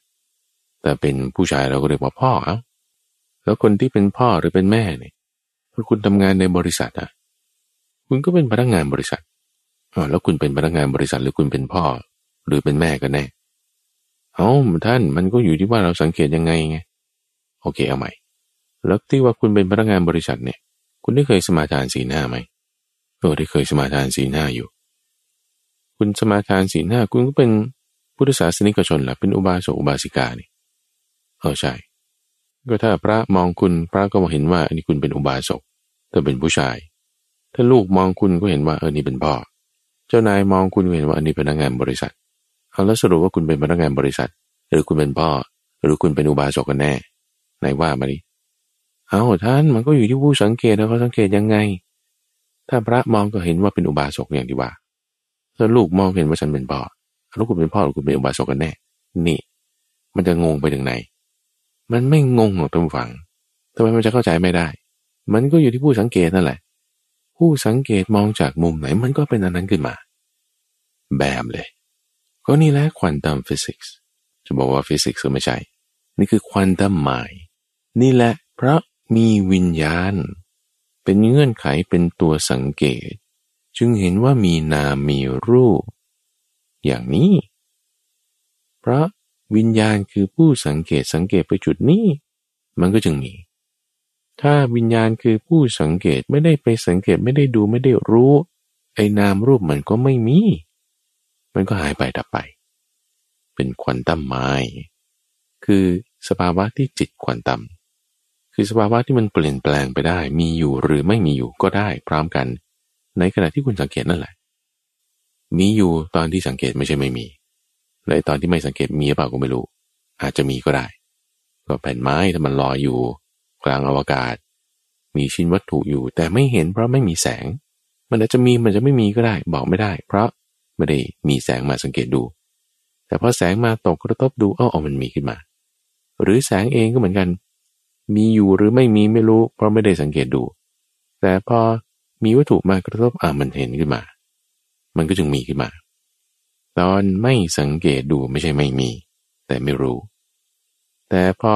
แต่เป็นผู้ชายเราก็เรียกว่าพ่อเอาแล้วคนที่เป็นพ่อหรือเป็นแม่เนี่ย ถ้าคุณทำงานในบริษัทอะคุณก็เป็นพนักงานบริษัทอ๋อแล้วคุณเป็นพนักงานบริษัทหรือคุณเป็นพ่อ หรือเป็นแม่กันแน่เอาท่านมันก็อยู่ที่ว่าเราสังเกตยังไงไงโอเคเอาใหม่แล้วที่ว่าคุณเป็นพนักงานบริษัทเนี่ย คุณได้เคยสมาทานสีหน้าไหมเออได้เคยสมาทานสีหน้าอยู่ คุณสมาทานสีหน้าคุณก็เป็นพุทธศาสนิกชนแหละเป็นอุบาสกอุบาสิกานี่เออใช่ ก็ถ้าพระมองคุณพระก็มองเห็นว่าอันนี้คุณเป็นอุบาสกถ้าเป็นผู้ชาย ถ้าลูกมองคุณก็เห็นว่าเออนี่เป็นพ่อ เจ้านายมองคุณก็เห็นว่าอันนี้เป็นพนักงานบริษัทเอาแล้วสรุปว่าคุณเป็นพนักงานบริษัท หรือคุณเป็นพ่อ หรือคุณเป็นอุบาสกกันแน่ไหนว่ามาดิเอาท่านมันก็อยู่ที่ผู้สังเกตแล้วเขาสังเกตยังไง ถ้าพระมองก็เห็นว่าเป็นอุบาสกอย่างที่ว่าถ้าลูกมองเห็นว่าฉันเป็นพ่อแล้วคุณเป็นพ่อหรือคุณเป็นอุบาสกกันแน่ นี่ มันจะงงไปถึงไหน มันไม่งงหรอกท่านฟังทำไมมันจะเข้าใจไม่ได้ มันก็อยู่ที่ผู้สังเกตนั่นแหละ ผู้สังเกตมองจากมุมไหนมันก็เป็นอันนั้นขึ้นมา แบบเลย ก็นี่แหละควอนตัมฟิสิกส์จะบอกว่าฟิสิกส์ก็ไม่ใช่ นี่คือควอนตัมไมนี่แหละเพราะมีวิญญาณ เป็นเงื่อนไขเป็นตัวสังเกต จึงเห็นว่ามีนามมีรูป อย่างนี้ เพราะ วิญญาณคือผู้สังเกตสังเกตไปจุดนี้ มันก็จึงมี ถ้าวิญญาณคือผู้สังเกตไม่ได้ไปสังเกตไม่ได้ดูไม่ได้รู้ ไอ้นามรูปมันก็ไม่มี มันก็หายไปดับไป เป็นควอนตัมไม้คือสภาวะที่จิตควอนตัมคือสภาวะที่มันเปลี่ยนแปลงไปได้ มีอยู่หรือไม่มีอยู่ก็ได้พร้อมกัน ในขณะที่คุณสังเกตนั่นแหละ มีอยู่ตอนที่สังเกตไม่ใช่ไม่มี และตอนที่ไม่สังเกตมีหรือเปล่าก็ไม่รู้ อาจจะมีก็ได้ ก็แผ่นไม้ถ้ามันลอยอยู่ กลางอวกาศ มีชิ้นวัตถุอยู่ แต่ไม่เห็นเพราะไม่มีแสง มันอาจจะมีมันจะไม่มีก็ได้ บอกไม่ได้ เพราะไม่ได้มีแสงมาสังเกตดู แต่พอแสงมาตกกระทบดูอ้อมันมีขึ้นมา หรือแสงเองก็เหมือนกัน มีอยู่หรือไม่มีไม่รู้ เพราะไม่ได้สังเกตดู แต่พอมีวัตถุมากระทบอ่ามันเห็นขึ้นมา มันก็จึงมีขึ้นมา ตอนไม่สังเกตดูไม่ใช่ไม่มี แต่ไม่รู้ แต่พอ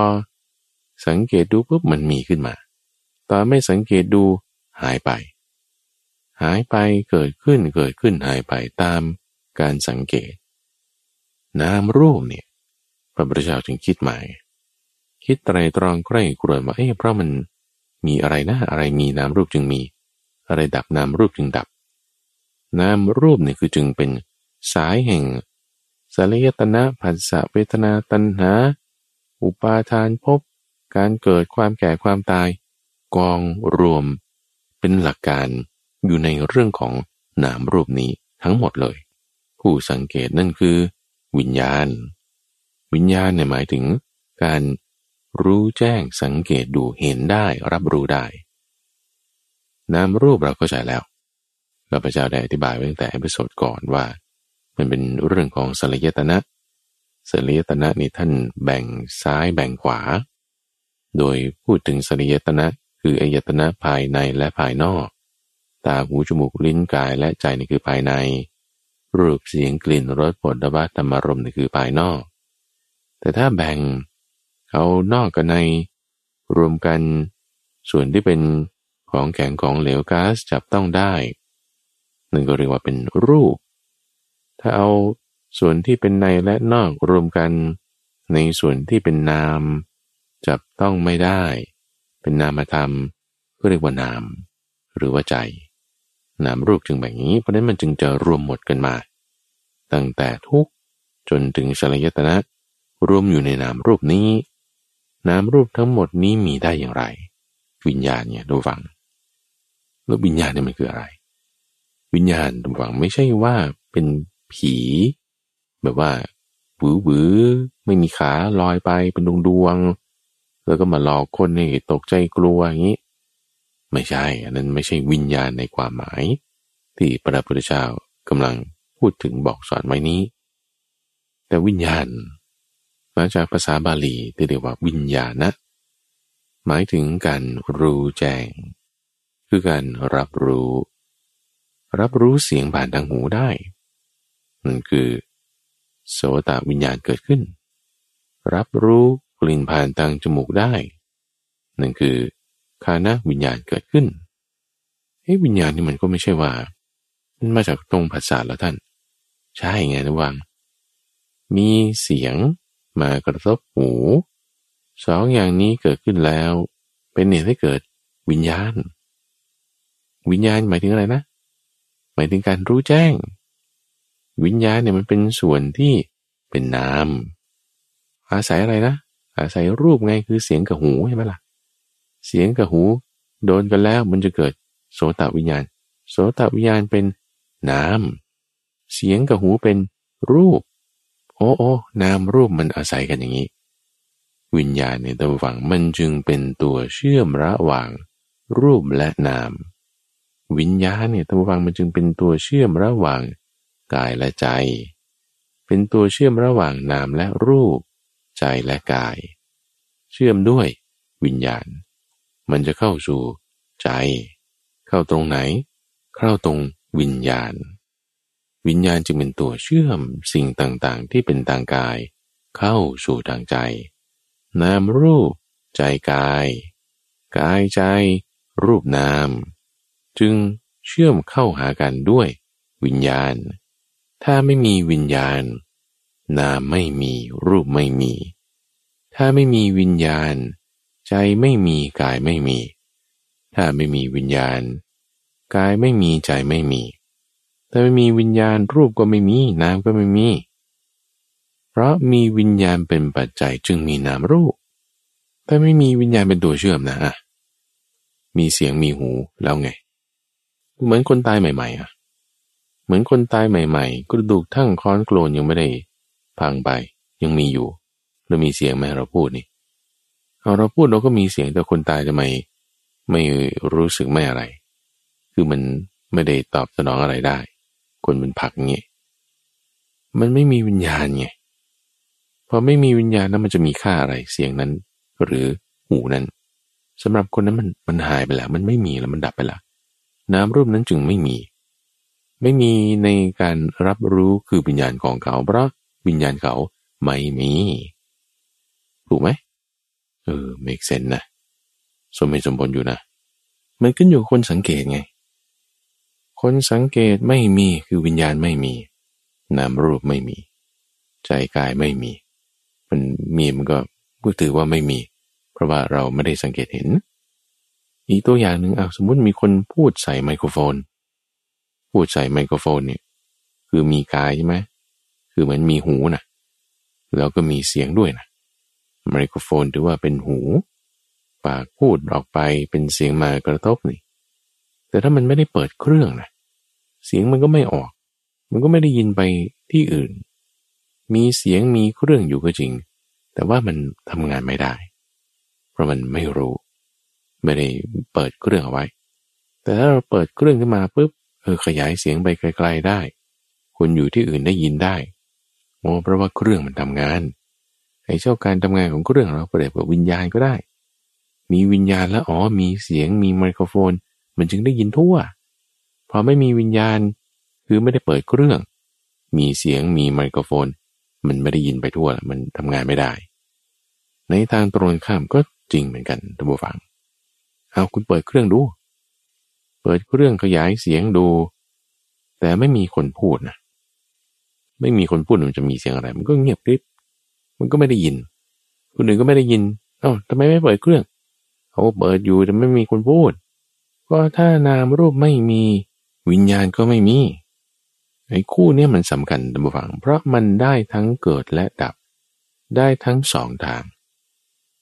สังเกตดูปุ๊บมันมีขึ้นมา ตอนไม่สังเกตดูหายไป หายไปเกิดขึ้นเกิดขึ้นหายไปตามการสังเกต นามรูปเนี่ยพระพุทธเจ้าจึงคิดใหม่ คิดไตรตรองใกล้กรวนว่าเอ๊ะเพราะมันมีอะไรนะอะไรมีนามรูปจึงมี อะไรดับนามรูปจึงดับ นามรูปเนี่ยคือจึงเป็น สายแห่งสลายตนะผัสสะเวทนาตัณหา อุปาทานพบการเกิดความแก่ความตาย กองรวม เป็นหลักการอยู่ในเรื่องของนามรูปนี้ทั้งหมดเลย ผู้สังเกตนั่นคือ วิญญาณ วิญญาณเนี่ยหมายถึง การรู้แจ้งสังเกตดูเห็นได้รับรู้ได้ นามรูปเราก็ใช้แล้วข้าพเจ้าได้อธิบายไว้ตั้งแต่ episode ก่อนว่า มันเป็นเรื่องของสฬายตนะสฬายตนะนี่ท่านแบ่งซ้ายแบ่งขวา โดยพูดถึงสฬายตนะคืออายตนะภายในและภายนอก ตาหูจมูกลิ้นกายและใจนี่คือภายใน รูปเสียงกลิ่นรสผลบัตธรรมารมนี่คือภายนอก แต่ถ้าแบ่งเอานอกกับใน รวมกัน ส่วนที่เป็นของแข็งของเหลวก๊าซจับต้องได้นั่นก็เรียกว่าเป็นรูป ถ้าเอาส่วนที่เป็นในและนอกรวมกัน ในส่วนที่เป็นนาม จับต้องไม่ได้ เป็นนามธรรมก็เรียกว่านาม หรือว่าใจ นามรูปจึงแบบนี้ เพราะนั้นมันจึงจะรวมหมดกันมา ตั้งแต่ทุกจนถึงสลายตนะรวมอยู่ในนามรูปนี้ นามรูปทั้งหมดนี้มีได้อย่างไร วิญญาณเนี่ยดูฟังแล้ววิญญาณเนี่ยมันคืออะไร วิญญาณดูฟังไม่ใช่ว่าเป็น ผี แบบว่าหวือหวือไม่มีขาลอยไปเป็นดวงดวง แล้วก็มาหลอกคนให้ตกใจกลัวอย่างนี้ ไม่ใช่ อันนั้นไม่ใช่วิญญาณในความหมาย ที่พระพุทธเจ้ากำลังพูดถึงบอกสอนไว้นี้ แต่วิญญาณมาจากภาษาบาลีที่เรียกว่าวิญญาณนะ หมายถึงการรู้แจ้ง คือการรับรู้ รับรู้เสียงผ่านทางหูได้ นั่นคือโสตวิญญาณเกิดขึ้น รับรู้กลิ่นผ่านทางจมูกได้ นั่นคือคานะวิญญาณเกิดขึ้นเฮ้วิญญาณนี่มันก็ไม่ใช่ว่า มันมาจากตรงภาษาแล้วท่าน ใช่ไงนะวัง มีเสียงมากระทบหูสองอย่างนี้เกิดขึ้นแล้ว เป็นเหตุให้เกิดวิญญาณ วิญญาณหมายถึงอะไรนะ หมายถึงการรู้แจ้ง วิญญาณเนี่ยมันเป็นส่วนที่เป็นนามอาศัยอะไรนะ อาศัยรูปไงคือเสียงกับหูใช่ไหมล่ะ เสียงกับหู โดนกันแล้วมันจะเกิดโสตวิญญาณ โสตวิญญาณเป็นนามเสียงกับหูเป็นรูป โอ้โอ้นามรูปมันอาศัยกันอย่างนี้ วิญญาณเนี่ยตัวฝังมันจึงเป็นตัวเชื่อมระหว่าง รูปและนาม วิญญาณเนี่ยตัวฝังมันจึงเป็นตัวเชื่อมระหว่าง กายและใจ เป็นตัวเชื่อมระหว่างนามและรูป ใจและกาย เชื่อมด้วยวิญญาณ มันจะเข้าสู่ใจ เข้าตรงไหน เข้าตรงวิญญาณ วิญญาณจึงเป็นตัวเชื่อมสิ่งต่างๆ ที่เป็นทางกาย เข้าสู่ทางใจ นามรูป ใจกาย กายใจ รูปนาม จึงเชื่อมเข้าหากันด้วยวิญญาณ ถ้าไม่มีวิญญาณ นามไม่มีรูปไม่มี ถ้าไม่มีวิญญาณ ใจไม่มีกายไม่มี ถ้าไม่มีวิญญาณ กายไม่มีใจไม่มี ถ้าไม่มีวิญญาณรูปก็ไม่มีนามก็ไม่มี เพราะมีวิญญาณเป็นปัจจัยจึงมีนามรูป ถ้าไม่มีวิญญาณเป็นตัวเชื่อมนะมีเสียงมีหูแล้วไง เหมือนคนตายใหม่ๆอะ เหมือนคนตายใหม่ๆ กระดูกทั้งค้อนโกลนยังไม่ได้พังไป ยังมีอยู่เรามีเสียงไหมเราพูดนี่เอาเราพูดเราก็มีเสียงแต่คนตายทำไม ไม่รู้สึกไม่อะไร คือมันไม่ได้ตอบสนองอะไรได้ คนเป็นผักเงี้ยมันไม่มีวิญญาณไงพอไม่มีวิญญาณนั้นมันจะมีค่าอะไรเสียงนั้น หรือหูนั้นสำหรับคนนั้นมันมันหายไปแล้ว มันไม่มีแล้วมันดับไปแล้วน้ำรูปนั้นจึงไม่มี ไม่มีในการรับรู้คือวิญญาณของเขาเพราะวิญญาณเขาไม่มีถูกไหมเออเมกเซนนะสมเหตุสมผลอยู่นะ มันขึ้นอยู่คนสังเกตไง คนสังเกตไม่มีคือวิญญาณไม่มี นามรูปไม่มี ใจกายไม่มี มันมีมันก็ก็ถือว่าไม่มี เพราะว่าเราไม่ได้สังเกตเห็น อีกตัวอย่างหนึ่งเอาสมมติมีคนพูดใส่ไมโครโฟน พูดใส่ไมโครโฟนเนี่ยคือมีกายใช่ไหมคือเหมือนมีหูนะแล้วก็มีเสียงด้วยนะไมโครโฟนถือว่าเป็นหู ปากพูดออกไปเป็นเสียงมากระทบนี่ แต่ถ้ามันไม่ได้เปิดเครื่องนะเสียงมันก็ไม่ออก มันก็ไม่ได้ยินไปที่อื่น มีเสียงมีเครื่องอยู่ก็จริง แต่ว่ามันทำงานไม่ได้ เพราะมันไม่รู้ ไม่ได้เปิดเครื่องเอาไว้ แต่ถ้าเราเปิดเครื่องขึ้นมาปุ๊บ เออขยายเสียงไปไกลๆได้คนอยู่ที่อื่นได้ยินได้โอ้เพราะว่าเครื่องมันทำงานไอ้เจ้าการทำงานของเครื่องเราเปรียบกับวิญญาณก็ได้ มีวิญญาณแล้วอ๋อมีเสียงมีไมโครโฟน มันจึงได้ยินทั่ว พอไม่มีวิญญาณคือไม่ได้เปิดเครื่อง มีเสียงมีไมโครโฟน มันไม่ได้ยินไปทั่ว มันทำงานไม่ได้ ในทางตรงข้ามก็จริงเหมือนกันท่านผู้ฟังเอาคุณเปิดเครื่องดู ปิดเครื่องขยายเสียงดู แต่ไม่มีคนพูดนะไม่มีคนพูดมันจะมีเสียงอะไร มันก็เงียบกริบมันก็ไม่ได้ยิน คนอื่นก็ไม่ได้ยินเอ้าทำไมไม่เปิดเครื่องเขาเปิดอยู่แต่ไม่มีคนพูด ก็ถ้านามรูปไม่มีวิญญาณก็ไม่มีไอ้คู่นี้มันสำคัญตัมฟัง เพราะมันได้ทั้งเกิดและดับ ได้ทั้งสองทาง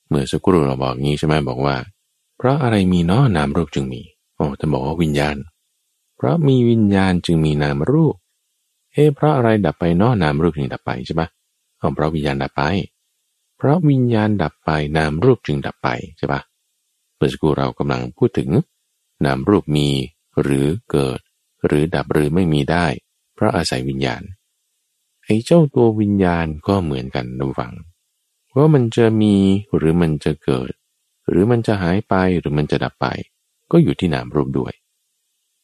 เมื่อสักครู่เราบอกงี้ใช่ไหมบอกว่า เพราะอะไรมีเนาะนามรูปจึงมี โอ้จะบอกว่าวิญญาณ เพราะมีวิญญาณจึงมีนามรูป เอ๊ะเพราะอะไรดับไปเนาะนามรูปจึงดับไปใช่ปะอ๋อเพราะวิญญาณดับไป เพราะวิญญาณดับไปนามรูปจึงดับไปใช่ปะเมื่อสักครู่เรากำลังพูดถึง นามรูปมีหรือเกิด หรือดับหรือไม่มีได้ เพราะอาศัยวิญญาณไอ้เจ้าตัววิญญาณก็เหมือนกันนะฟังว่ามันจะมีหรือมันจะเกิด หรือมันจะหายไปหรือมันจะดับไป ก็อยู่ที่นามรูปด้วย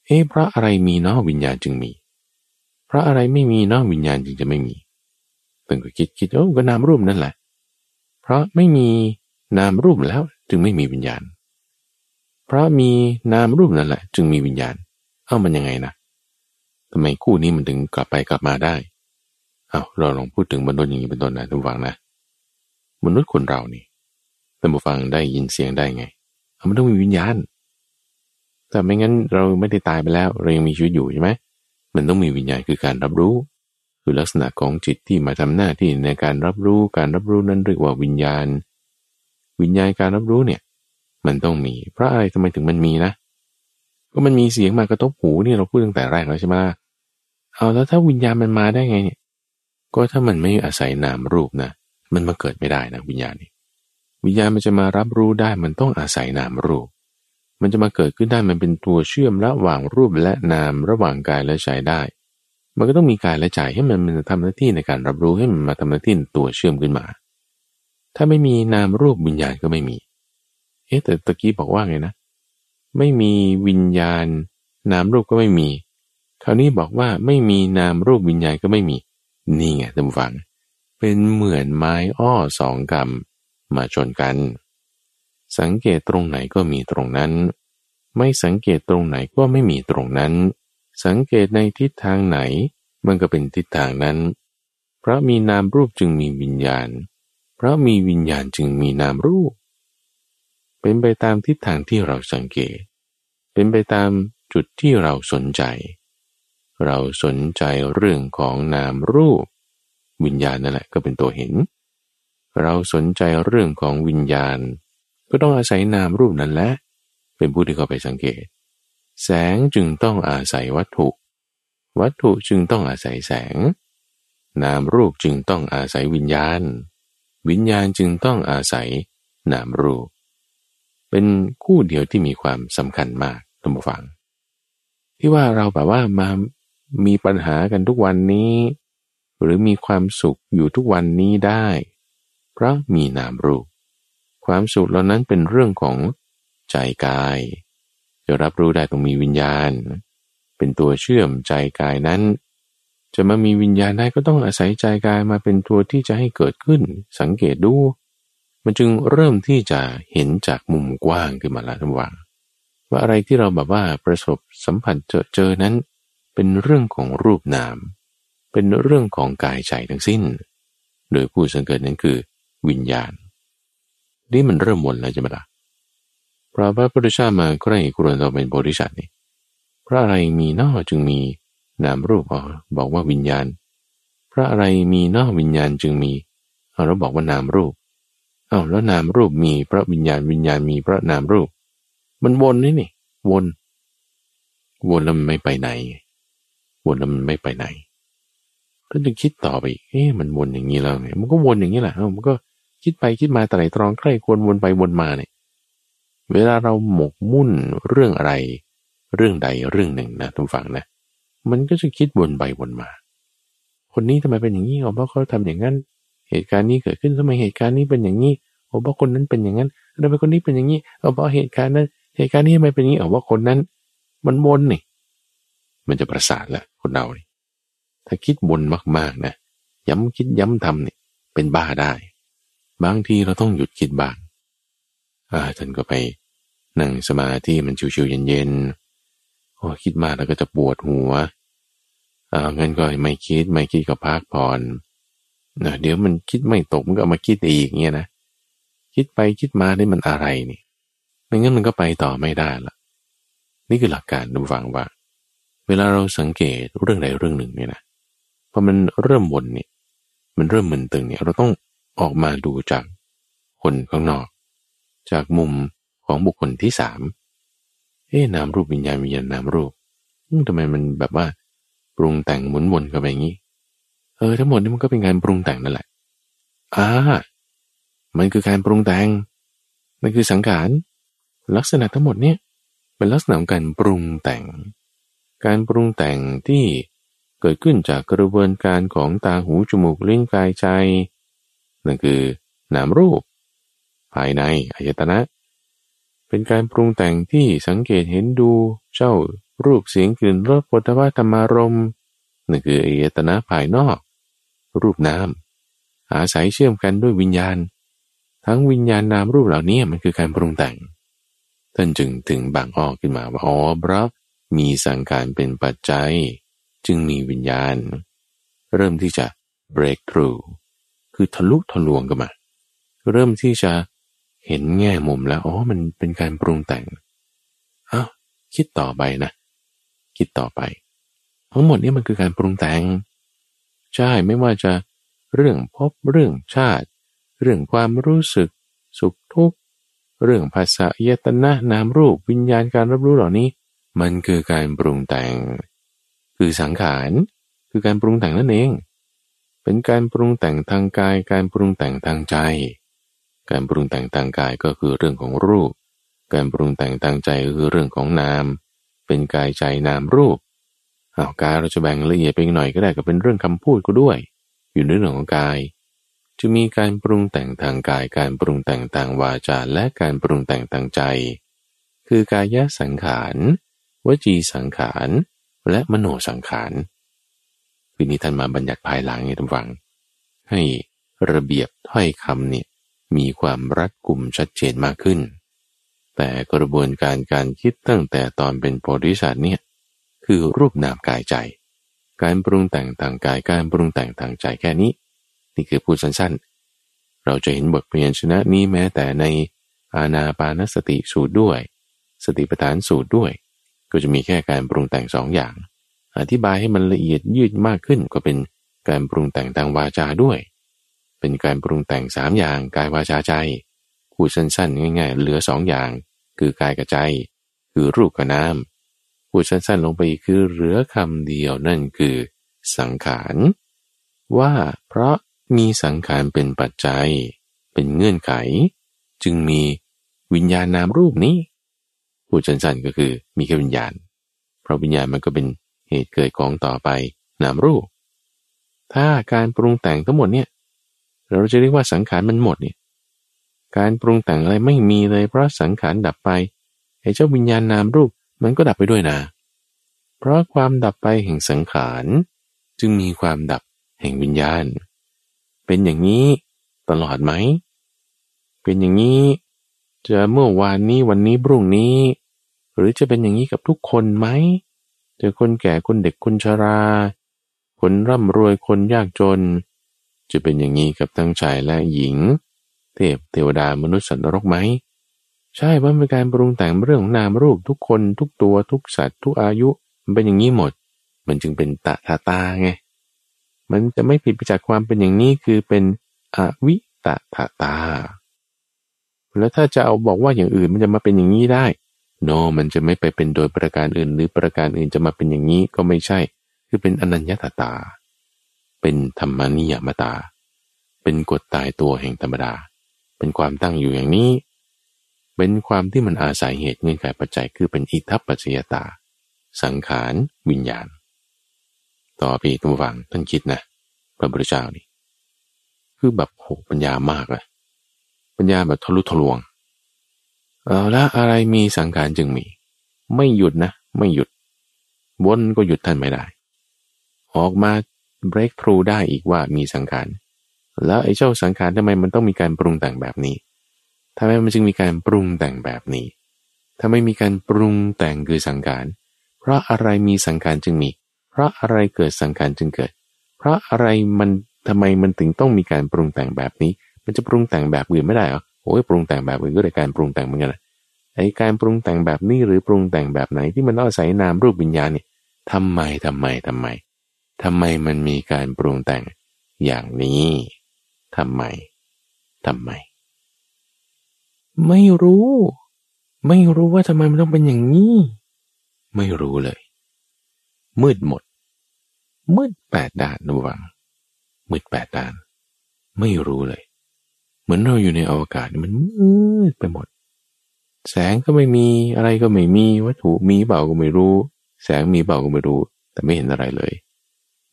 เอ๊ะเพราะอะไรมีเนาะวิญญาณจึงมีเพราะอะไรไม่มีเนาะวิญญาณจึงจะไม่มีตึงก็คิดคิดโอ้ก็นามรูปนั่นแหละ เพราะไม่มีนามรูปแล้วจึงไม่มีวิญญาณ เพราะมีนามรูปนั่นแหละ จึงมีวิญญาณ เอ้ามันยังไงนะทำไมคู่นี้มันถึงกลับไปกลับมาได้เอาเราลองพูดถึงมนุษย์อย่างนี้เป็นต้นนะทุกฝังนะมนุษย์คนเรานี่ท่านผู้ฟังได้ยินเสียงได้ไง มันต้องมีวิญญาณ แต่ไม่งั้นเราไม่ได้ตายไปแล้ว เรายังมีชีวิตอยู่ใช่ไหมมันต้องมีวิญญาณคือการรับรู้ คือลักษณะของจิตที่มาทำหน้าที่ในการรับรู้การรับรู้นั้นเรียกว่าวิญญาณ วิญญาณการรับรู้เนี่ย มันต้องมี เพราะอะไรทำไมถึงมันมีนะ ก็มันมีเสียงมากระทบหูนี่เราพูดตั้งแต่แรกแล้วใช่ไหมเอาแล้วถ้าวิญญาณมันมาได้ไงเนี่ย ก็ถ้ามันไม่อาศัยนามรูปนะมันมาเกิดไม่ได้นะวิญญาณนี่วิญญาณมันจะมารับรู้ได้มันต้องอาศัยนามรูป มันจะมาเกิดขึ้นได้มันเป็นตัวเชื่อมระหว่างรูปและนามระหว่างกายและใจได้ มันก็ต้องมีกายและใจให้มันมันทำหน้าที่ในการรับรู้ให้มันมาทำหน้าที่ตัวเชื่อมขึ้นมา ถ้าไม่มีนามรูปวิญญาณก็ไม่มี เอ๊ะแต่ตะกี้บอกว่าไงนะ ไม่มีวิญญาณ นามรูปก็ไม่มี คราวนี้บอกว่าไม่มีนามรูปวิญญาณก็ไม่มี นี่ไงท่านฟัง เป็นเหมือนไม้อ้อสองกำมาชนกัน สังเกตตรงไหนก็มีตรงนั้น ไม่สังเกตตรงไหนก็ไม่มีตรงนั้น สังเกตในทิศทางไหน มันก็เป็นทิศทางนั้น เพราะมีนามรูปจึงมีวิญญาณ เพราะมีวิญญาณจึงมีนามรูป เป็นไปตามทิศทางที่เราสังเกต เป็นไปตามจุดที่เราสนใจ เราสนใจเรื่องของนามรูป วิญญาณนั่นแหละก็เป็นตัวเห็น เราสนใจเรื่องของวิญญาณ ก็ต้องอาศัยนามรูปนั้นแหละเป็นผู้ที่เข้าไปสังเกต แสงจึงต้องอาศัยวัตถุ วัตถุจึงต้องอาศัยแสง นามรูปจึงต้องอาศัยวิญญาณ วิญญาณจึงต้องอาศัยนามรูป เป็นคู่เดียวที่มีความสำคัญมากท่านผู้ฟัง ที่ว่าเราแบบว่ามามีปัญหากันทุกวันนี้ หรือมีความสุขอยู่ทุกวันนี้ได้ เพราะมีนามรูป ความสุขเหล่านั้นเป็นเรื่องของใจกาย จะรับรู้ได้ต้องมีวิญญาณ เป็นตัวเชื่อมใจกายนั้น จะมามีวิญญาณได้ก็ต้องอาศัยใจกายมาเป็นตัวที่จะให้เกิดขึ้น สังเกตดู มันจึงเริ่มที่จะเห็นจากมุมกว้างขึ้นมาแล้วทั้งว่าว่าอะไรที่เราแบบว่าประสบสัมผัสเจอเจอนั้น เป็นเรื่องของรูปนาม เป็นเรื่องของกายใจทั้งสิ้น โดยผู้สังเกตนั้นคือวิญญาณ นี่มันเริ่มวนแล้วใช่ไหมล่ะพระพระพุทธเจ้ามาใกล้กรุณเราเป็นบริษัทนี่พระอะไรมีนอจึงมีนามรูปอบอกว่าวิญญาณ พระอะไรมีนอวิญญาณจึงมีเราบอกว่านามรูปอ้าวแล้วนามรูปมีพระวิญญาณวิญญาณมีพระนามรูป มันวนนี่นี่วนวนแล้วมันไม่ไปไหนวนแล้วมันไม่ไปไหนก็จะคิดต่อไปเอ๊ะมันวนอย่างนี้แล้วเนี่ยมันก็วนอย่างนี้แหละมันก็ คิดไปคิดมาแต่ไหนตรองใครควรวนไปวนมาเนี่ยเวลาเราหมกมุ่นเรื่องอะไร เรื่องใดเรื่องหนึ่งนะทุกฝังนะมันก็จะคิดวนไปวนมา คนนี้ทำไมเป็นอย่างนี้อ๋อเพราะเขาทำอย่างนั้น เหตุการณ์นี้เกิดขึ้นทำไมเหตุการณ์นี้เป็นอย่างนี้อ๋อเพราะคนนั้นเป็นอย่างนั้นทำไมคนนี้เป็นอย่างนี้อ๋อเพราะเหตุการณ์นั้น เหตุการณ์นี้ทำไมเป็นอย่างนี้อ๋อเพราะคนนั้น มันวนนี่มันจะประสาทละคนเรานี่ถ้าคิดวนมากๆนะย้ำคิดย้ำทำเนี่ยเป็นบ้าได้ บางทีเราต้องหยุดคิดบ้างอาท่านก็ไปนั่งสมาธิมันชิวๆเย็นๆโอ้คิดมากแล้วก็จะปวดหัวเอ่างั้นก็ไม่คิดไม่คิดก็พักผ่อนนะเดี๋ยวมันคิดไม่ตกมันก็มาคิดอีกเงี้ยนะ คิดไปคิดมาได้มันอะไรนี่ไม่งั้นมันก็ไปต่อไม่ได้ละนี่คือหลักการดูฟังว่า เวลาเราสังเกตเรื่องใดเรื่องหนึ่งเนี่ยนะพอมันเริ่มวนเนี่ย มันเริ่มมึนตึงเนี่ย เราต้อง ออกมาดูจากคนข้างนอก จากมุมของบุคคลที่สามเอ๊นามรูปวิญญาณวิญญาณนามรูปทำไมมันแบบว่า ปรุงแต่งหมุนวนกันไปอย่างนี้ เออทั้งหมดนี่มันก็เป็นการปรุงแต่งนั่นแหละอ่ามันคือการปรุงแต่งมันคือสังขารลักษณะทั้งหมดเนี่ยเป็นลักษณะของการปรุงแต่ง การปรุงแต่งที่เกิดขึ้นจากกระบวนการของตาหูจมูกลิ้นกายใจ นั่นคือนามรูป ภายในอายตนะ เป็นการปรุงแต่งที่สังเกตเห็นดูเจ้ารูปเสียงกลิ่นรสปุถะธรรมารมนั่นคืออายตนะภายนอก รูปนามอาศัยเชื่อมกันด้วยวิญญาณ ทั้งวิญญาณนามรูปเหล่านี้มันคือการปรุงแต่ง ท่านจึงถึงบางอ้อขึ้นมาว่าอ๋อเพราะมีสังขารเป็นปัจจัย จึงมีวิญญาณ เริ่มที่จะ break through คือทะลุทะลวงกันมา เริ่มที่จะเห็นแง่มุมแล้วอ๋อมันเป็นการปรุงแต่งอ้าวคิดต่อไปนะ คิดต่อไป ทั้งหมดนี้มันคือการปรุงแต่ง ใช่ไม่ว่าจะเรื่องพบเรื่องชาติ เรื่องความรู้สึก สุขทุกข์เรื่องภาษาเยตนะนามรูปวิญญาณการรับรู้เหล่านี้ มันคือการปรุงแต่ง คือสังขารคือการปรุงแต่งนั่นเอง เป็นการปรุงแต่งทางกาย การปรุงแต่งทางใจ การปรุงแต่งทางกายก็คือเรื่องของรูป การปรุงแต่งทางใจก็คือเรื่องของนาม เป็นกายใจนามรูปเอากายเราจะแบ่งละเอียดไปหน่อยก็ได้ก็เป็นเรื่องคำพูดก็ด้วย อยู่ในเรื่องของกาย จะมีการปรุงแต่งทางกาย การปรุงแต่งทางวาจา และการปรุงแต่งทางใจ คือกายสังขาร วจีสังขาร และมโนสังขาร คือนี้ท่านมาบัญญัติภายหลังให้ท่านฟัง ให้ระเบียบถ้อยคำเนี่ยมีความรัดกุมชัดเจนมากขึ้น แต่กระบวนการการคิดตั้งแต่ตอนเป็นโพธิสัตว์เนี่ยคือรูปนามกายใจ การปรุงแต่งทางกายการปรุงแต่งทางใจแค่นี้ นี่คือพูดสั้นๆ เราจะเห็นบทเรียนชนะนี้แม้แต่ในอาณาปานสติสูตรด้วย สติปัฏฐานสูตรด้วย ก็จะมีแค่การปรุงแต่งสองอย่าง อธิบายให้มันละเอียดยืดมากขึ้นก็เป็นการปรุงแต่งทางวาจาด้วย เป็นการปรุงแต่งสามอย่างกายวาจาใจพูดสั้นๆ ง่ายๆ เหลือสองอย่าง คือกายกับใจ คือรูปกับนามพูดสั้นๆ ลงไปคือเหลือคำเดียวนั่นคือ สังขารว่าเพราะมีสังขารเป็นปัจจัย เป็นเงื่อนไข จึงมีวิญญาณนามรูปนี้พูดสั้นๆก็คือมีแค่วิญญาณ เพราะวิญญาณมันก็เป็น เหตุเกิดของต่อไปนามรูป ถ้าการปรุงแต่งทั้งหมดเนี่ย เราจะเรียกว่าสังขารมันหมดเนี่ย การปรุงแต่งอะไรไม่มีเลยเพราะสังขารดับไปไอ้เจ้าวิญญาณนามรูปมันก็ดับไปด้วยนะ เพราะความดับไปแห่งสังขารจึงมีความดับแห่งวิญญาณ เป็นอย่างนี้ตลอดไหม เป็นอย่างนี้จะเมื่อวานนี้วันนี้พรุ่งนี้ หรือจะเป็นอย่างนี้กับทุกคนไหม จะคนแก่คนเด็กคนชรา คนร่ำรวยคนยากจน จะเป็นอย่างนี้กับทั้งชายและหญิง เทพเทวดามนุษย์สัตว์นรกไหม ใช่ว่าเป็นการปรุงแต่งเรื่องของนามรูปทุกคนทุกตัวทุกสัตว์ ทุกอายุมันเป็นอย่างนี้หมด มันจึงเป็นตะทาตาไงมันจะไม่ผิดไปจากความเป็นอย่างนี้คือเป็นอวิตะทาตา แล้วถ้าจะเอาบอกว่าอย่างอื่นมันจะมาเป็นอย่างนี้ได้ โนมันจะไม่ไปเป็นโดยประการอื่น หรือประการอื่นจะมาเป็นอย่างนี้ก็ไม่ใช่ คือเป็นอนัญญาตตา เป็นธรรมนิยมตา เป็นกฎตายตัวแห่งธรรมดา เป็นความตั้งอยู่อย่างนี้ เป็นความที่มันอาศัยเหตุเงื่อนไขปัจจัยคือเป็นอิทัปปัจจยตา สังขารวิญญาณ ต่อปีตัวฟังท่านคิดนะพระพุทธเจ้านี่คือแบบโหปัญญามากเลยปัญญาแบบทะลุทะลวง เอาละอะไรมีสังขารจึงมี ไม่หยุดนะ ไม่หยุด วนก็หยุดท่านไม่ได้ ออกมา break through ได้อีกว่ามีสังขาร แล้วไอ้เจ้าสังขารทำไมมันต้องมีการปรุงแต่งแบบนี้ทำไมมันจึงมีการปรุงแต่งแบบนี้ถ้าไม่มีการปรุงแต่งคือสังขาร เพราะอะไรมีสังขารจึงมี เพราะอะไรเกิดสังขารจึงเกิด เพราะอะไรมันทำไมมันถึงต้องมีการปรุงแต่งแบบนี้ มันจะปรุงแต่งแบบอื่นไม่ได้หรอ โอ้ยปรุงแต่งแบบอื่นก็ได้การปรุงแต่งเหมือนกันไอ้การปรุงแต่งแบบนี้หรือปรุงแต่งแบบไหนที่มันอาศัยนามรูปวิญญาณเนี่ยทำไมทำไมทำไมทำไมมันมีการปรุงแต่งอย่างนี้ทำไมทำไม ไม่รู้ ไม่รู้ว่าทำไมมันต้องเป็นอย่างนี้ ไม่รู้เลย มืดหมด มืดแปดด้านระวังมืดแปดด้าน ไม่รู้เลย มือนเราอยู่ในอวกาศมันมืดไปหมด แสงก็ไม่มีอะไรก็ไม่มีวัตถุมีเปล่าก็ไม่รู้ แสงมีเปล่าก็ไม่รู้ แต่ไม่เห็นอะไรเลย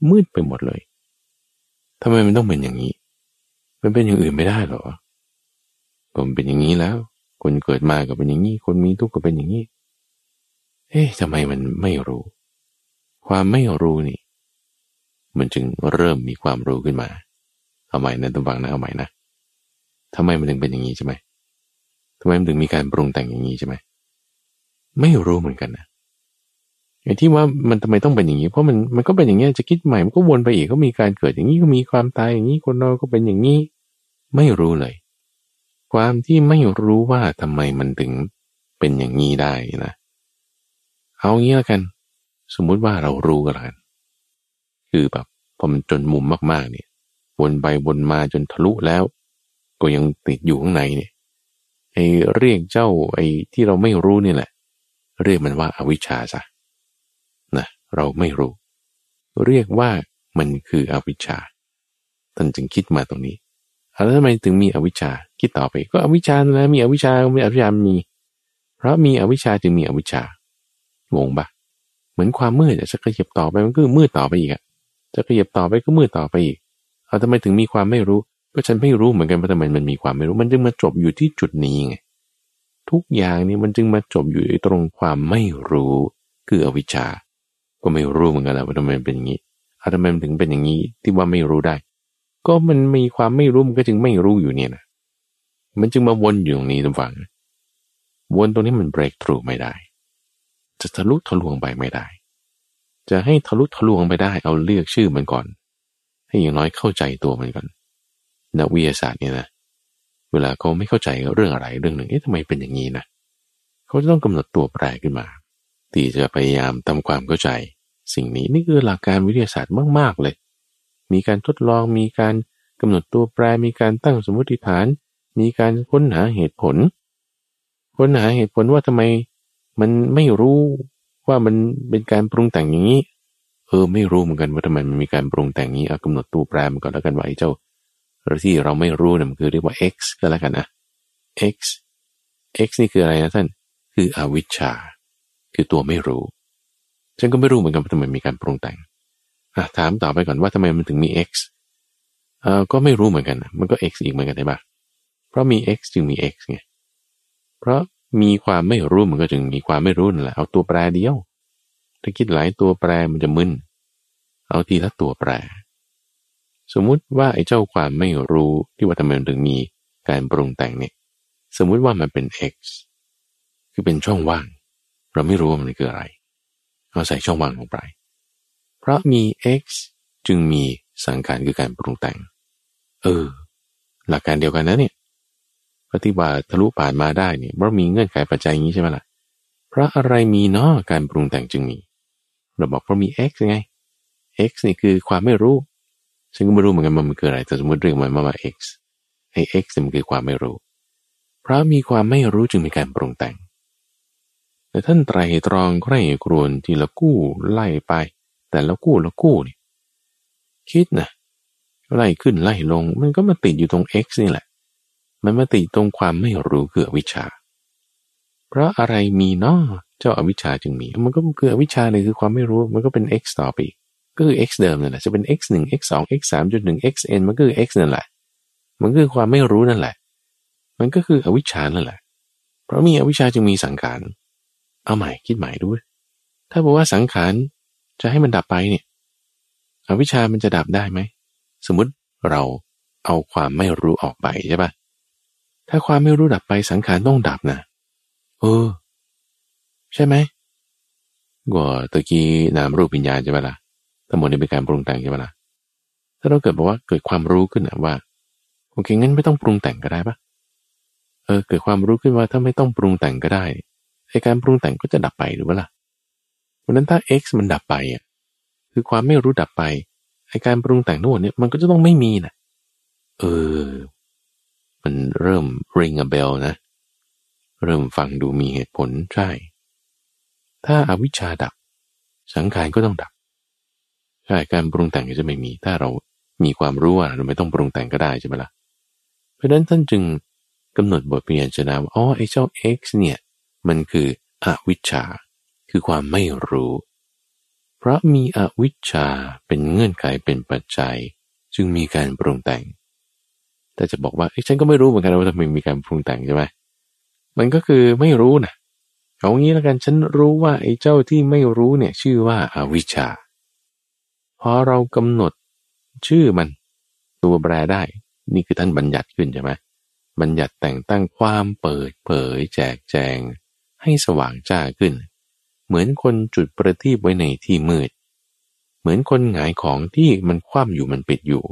มืดไปหมดเลยทำไมมันต้องเป็นอย่างนี้ มันเป็นอย่างอื่นไม่ได้หรอผมเป็นอย่างนี้แล้ว คนเกิดมาก็เป็นอย่างนี้ คนมีทุกข์ก็เป็นอย่างนี้ เอ๊ะทำไมมันไม่รู้ ความไม่รู้นี่ มันจึงเริ่มมีความรู้ขึ้นมา เอาใหม่นะต้องฟังนะเอาใหม่นะ ทำไมมันถึงเป็นอย่างนี้ใช่ไหมทำไมมันถึงมีการปรุงแต่งอย่างนี้ใช่ไหมไม่รู้เหมือนกันนะไอ้ที่ว่ามันทำไมต้องเป็นอย่างนี้เพราะมันมันก็เป็นอย่างนี้จะคิดใหม่มันก็วนไปอีกก็มีการเกิดอย่างนี้ก็มีความตายอย่างนี้คนเราก็เป็นอย่างนี้ ไม่รู้เลย ความที่ไม่รู้ว่าทำไมมันถึงเป็นอย่างนี้ได้นะเอางี้แล้วกัน สมมุติว่าเรารู้กัน คือแบบพอมันจนมุมมากๆเนี่ย วนไปวนมาจนทะลุแล้ว ก็ยังติดอยู่ข้างในเนี่ยไอ้เรียกเจ้าไอ้ที่เราไม่รู้นี่แหละ เรียกมันว่าอาวิชชาซะนะเราไม่รู้ เรียกว่ามันคืออวิชชาท่านจึงคิดมาตรงนี้แล้วทำไมถึงมีอวิชชาคิดต่อไป ก็อวิชชาแล้วมีอวิชชาไม่อวิชชามี เพราะมีอวิชชาจึงมีอวิชชางงปะเหมือนความมืดจะขยับต่อไปมันก็มืดต่อไปอีกอะจะขยับต่อไปก็มืดต่อไปอีกเอาทำไมถึงมีความไม่รู้ ก็ฉันไม่รู้เหมือนกันว่าทำไมมันมีความไม่รู้ มันจึงมาจบอยู่ที่จุดนี้ไงทุกอย่างนี่มันจึงมาจบอยู่ตรงความไม่รู้คืออวิชชา ก็ไม่รู้เหมือนกันแล้วว่าทำไมเป็นอย่างนี้อาทำไมมันถึงเป็นอย่างนี้ที่ว่าไม่รู้ได้ ก็มันมีความไม่รู้มันก็จึงไม่รู้อยู่เนี่ยนะมันจึงมาวนอยู่ตรงนี้ทุกฝังวนตรงนี้มัน break through ไม่ได้ จะทะลุทะลวงไปไม่ได้ จะให้ทะลุทะลวงไปได้เอาเลือกชื่อมันก่อน ให้อย่างน้อยเข้าใจตัวมันก่อน นักวิทยาศาสตร์เนี่ยนะเวลาเขาไม่เข้าใจเรื่องอะไรเรื่องหนึ่งเอ๊ะทำไมเป็นอย่างนี้นะเขาจะต้องกำหนดตัวแปรขึ้นมา ที่จะพยายามทำความเข้าใจ สิ่งนี้นี่คือหลักการวิทยาศาสตร์มาก ๆ เลย มีการทดลองมีการกำหนดตัวแปรมีการตั้งสมมติฐาน มีการค้นหาเหตุผล ค้นหาเหตุผลว่าทำไมมันไม่รู้ว่ามันเป็นการปรุงแต่งอย่างนี้ เออไม่รู้เหมือนกันว่าทำไมมันมีการปรุงแต่งนี้เอากำหนดตัวแปรมันก่อนแล้วกันว่าไอ้เจ้า ที่เราไม่รู้นี่มันคือเรียกว่า x ก็แล้วกันนะ x x นี่คืออะไรนะท่าน คืออวิชชา คือตัวไม่รู้ ฉันก็ไม่รู้เหมือนกันว่าทำไมมีการปรุงแต่งถามต่อไปก่อนว่าทำไมมันถึงมี x เอ่อก็ไม่รู้เหมือนกัน มันก็ x อีกเหมือนกันใช่ปะเพราะมี x จึงมี x ไง เพราะมีความไม่รู้มันก็จึงมีความไม่รู้นั่นแหละ เอาตัวแปรเดียว ถ้าคิดหลายตัวแปรมันจะมึน เอาทีละตัวแปร สมมุติว่าไอ้เจ้าความไม่รู้ที่ว่าทำไมถึงมีการปรุงแต่งเนี่ย สมมุติว่ามันเป็น x คือเป็นช่องว่าง เราไม่รู้ว่ามันคืออะไรเอาใส่ช่องว่างลงไป เพราะมี x จึงมีสังขารคือการปรุงแต่ง เออ หลักการเดียวกันนะเนี่ยปฏิบัติทะลุผ่านมาได้เนี่ยเพราะมีเงื่อนไขปัจจัยอย่างนี้ใช่ไหมล่ะเพราะอะไรมีเนาะการปรุงแต่งจึงมี เราบอกเพราะมี x ไง x นี่คือความไม่รู้ ฉันก็ไม่รู้เหมือนกันมันคืออะไรแต่สมมติเรื่องมันมาว่า x ไอ้ x มันคือความไม่รู้ เพราะมีความไม่รู้จึงมีการปรุงแต่ง แต่ท่านไตรตรองใคร่ครวนทีละกู้ไล่ไป แต่ละกู้ละกู้นี่คิดนะไล่ขึ้นไล่ลง มันก็มาติดอยู่ตรง x นี่แหละ มันมาติดตรงความไม่รู้คืออวิชชา เพราะอะไรมีเนาะเจ้าอาวิชชาจึงมี มันก็คืออวิชชาเนี่ยคือความไม่รู้ มันก็เป็น x ต่อไปอีก ก็คือ x เดิมนั่นแหละจะเป็น x 1 x 2 x 3จุด1 x n มันก็คือ x นั่นแหละ มันคือความไม่รู้นั่นแหละ มันก็คืออวิชชานั่นแหละ เพราะมีอวิชชาจึงมีสังขาร เอาใหม่คิดใหม่ดู ถ้าบอกว่าสังขารจะให้มันดับไปเนี่ย อวิชชามันจะดับได้ไหม สมมติเราเอาความไม่รู้ออกไปใช่ปะถ้าความไม่รู้ดับไปสังขารต้องดับนะ เออ ใช่ไหมก็ตะกี้นามรูปวิญญาณใช่ปะละ่ะ ทั้งหมดนี้เป็นการปรุงแต่งใช่ปะละ่ะถ้าเราเกิดบอกว่าเกิดความรู้ขึ้นนะว่าโอเคงั้นไม่ต้องปรุงแต่งก็ได้ปะเออเกิดความรู้ขึ้นว่าถ้าไม่ต้องปรุงแต่งก็ได้ไอการปรุงแต่งก็จะดับไปหรือเปล่าเพราะนั้นถ้า x มันดับไปอะคือความไม่รู้ดับไปไอการปรุงแต่งทั้งหมดเนี่ยมันก็จะต้องไม่มีนะเออ มันเริ่ม ring a bell นะ เริ่มฟังดูมีเหตุผลใช่ ถ้าอาวิชชาดับ สังขารก็ต้องดับ ใช่การปรุงแต่งก็จะไม่มี ถ้าเรามีความรู้ว่าเราไม่ต้องปรุงแต่งก็ได้ใช่ไหมละ่ะ เพราะนั้นท่านจึงกำหนดบทเปลี่ยนชนะว่าอ๋อไอ้เจ้า x เนี่ยมันคืออวิชชา คือความไม่รู้ เพราะมีอวิชชาเป็นเงื่อนไขเป็นปัจจัย จึงมีการปรุงแต่ง แต่จะบอกว่าฉันก็ไม่รู้เหมือนกันว่าทำไมมีการปรุงแต่งใช่ไหมมันก็คือไม่รู้นะเอางี้แล้วกันฉันรู้ว่าไอ้เจ้าที่ไม่รู้เนี่ยชื่อว่าอาวิชชา อเรากำหนดชื่อมันตัวแปรได้ นี่คือท่านบัญญัติขึ้นใช่ไหมบัญญัติแต่งตั้งความเปิดเผยแจกแจง ให้สว่างจ้าขึ้น เหมือนคนจุดประทีปไว้ในที่มืด เหมือนคนหงายของที่มันคว่ำอยู่มันปิดอยู่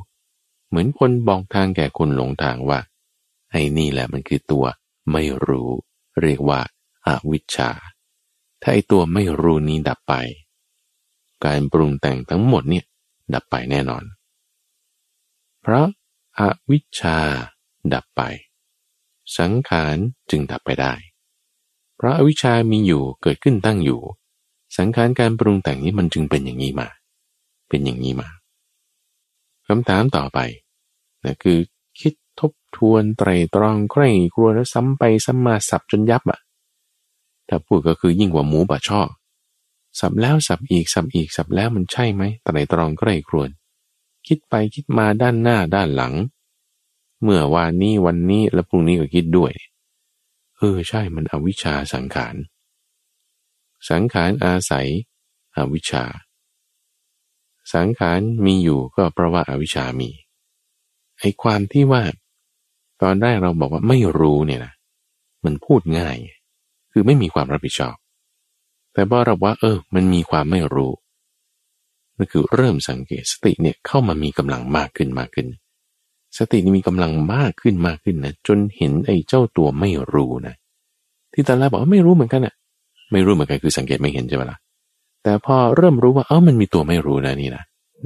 เหมือนคนบอกทางแก่คนหลงทางว่าไอ้นี่แหละมันคือตัวไม่รู้ เรียกว่าอาวิชชา ถ้าไอ้ตัวไม่รู้นี้ดับไป การปรุงแต่งทั้งหมดเนี่ยดับไปแน่นอน เพราะอาวิชชาดับไป สังขารจึงดับไปได้ เพราะอาวิชชามีอยู่เกิดขึ้นตั้งอยู่ สังขารการปรุงแต่งนี้มันจึงเป็นอย่างนี้มา เป็นอย่างนี้มาคำถามต่อไปนะคือคิดทบทวนไตรตรองใคร่ครวแล้วซ้ำไปซ้ำมาสับจนยับอะถ้าพูดก็คือยิ่งกว่าหมูบะช่อ สับแล้วสับอีกสับอีกสับแล้วมันใช่ไหมไตรตรองใคร่ครวญคิดไปคิดมาด้านหน้าด้านหลัง เมื่อวานนี้วันนี้แล้วพรุ่งนี้ก็คิดด้วย เออใช่มันอวิชชาสังขาร สังขารอาศัยอวิชชา สังขารมีอยู่ก็เพราะว่าอาวิชชามีไอ้ความที่ว่า ตอนแรกเราบอกว่าไม่รู้เนี่ยนะมันพูดง่าย คือไม่มีความรับผิดชอบ แต่พอเราว่า เออ มันมีความไม่รู้นั่นคือเริ่มสังเกตสติเนี่ยเข้ามามีกำลังมากขึ้นมากขึ้น สตินี่มีกำลังมากขึ้นมากขึ้นนะจนเห็นไอ้เจ้าตัวไม่รู้นะที่ตอนแรกบอกว่าไม่รู้เหมือนกันอะไม่รู้เหมือนกันคือสังเกตไม่เห็นใช่ไหมล่ะแต่พอเริ่มรู้ว่าเออมันมีตัวไม่รู้นะนี่นะ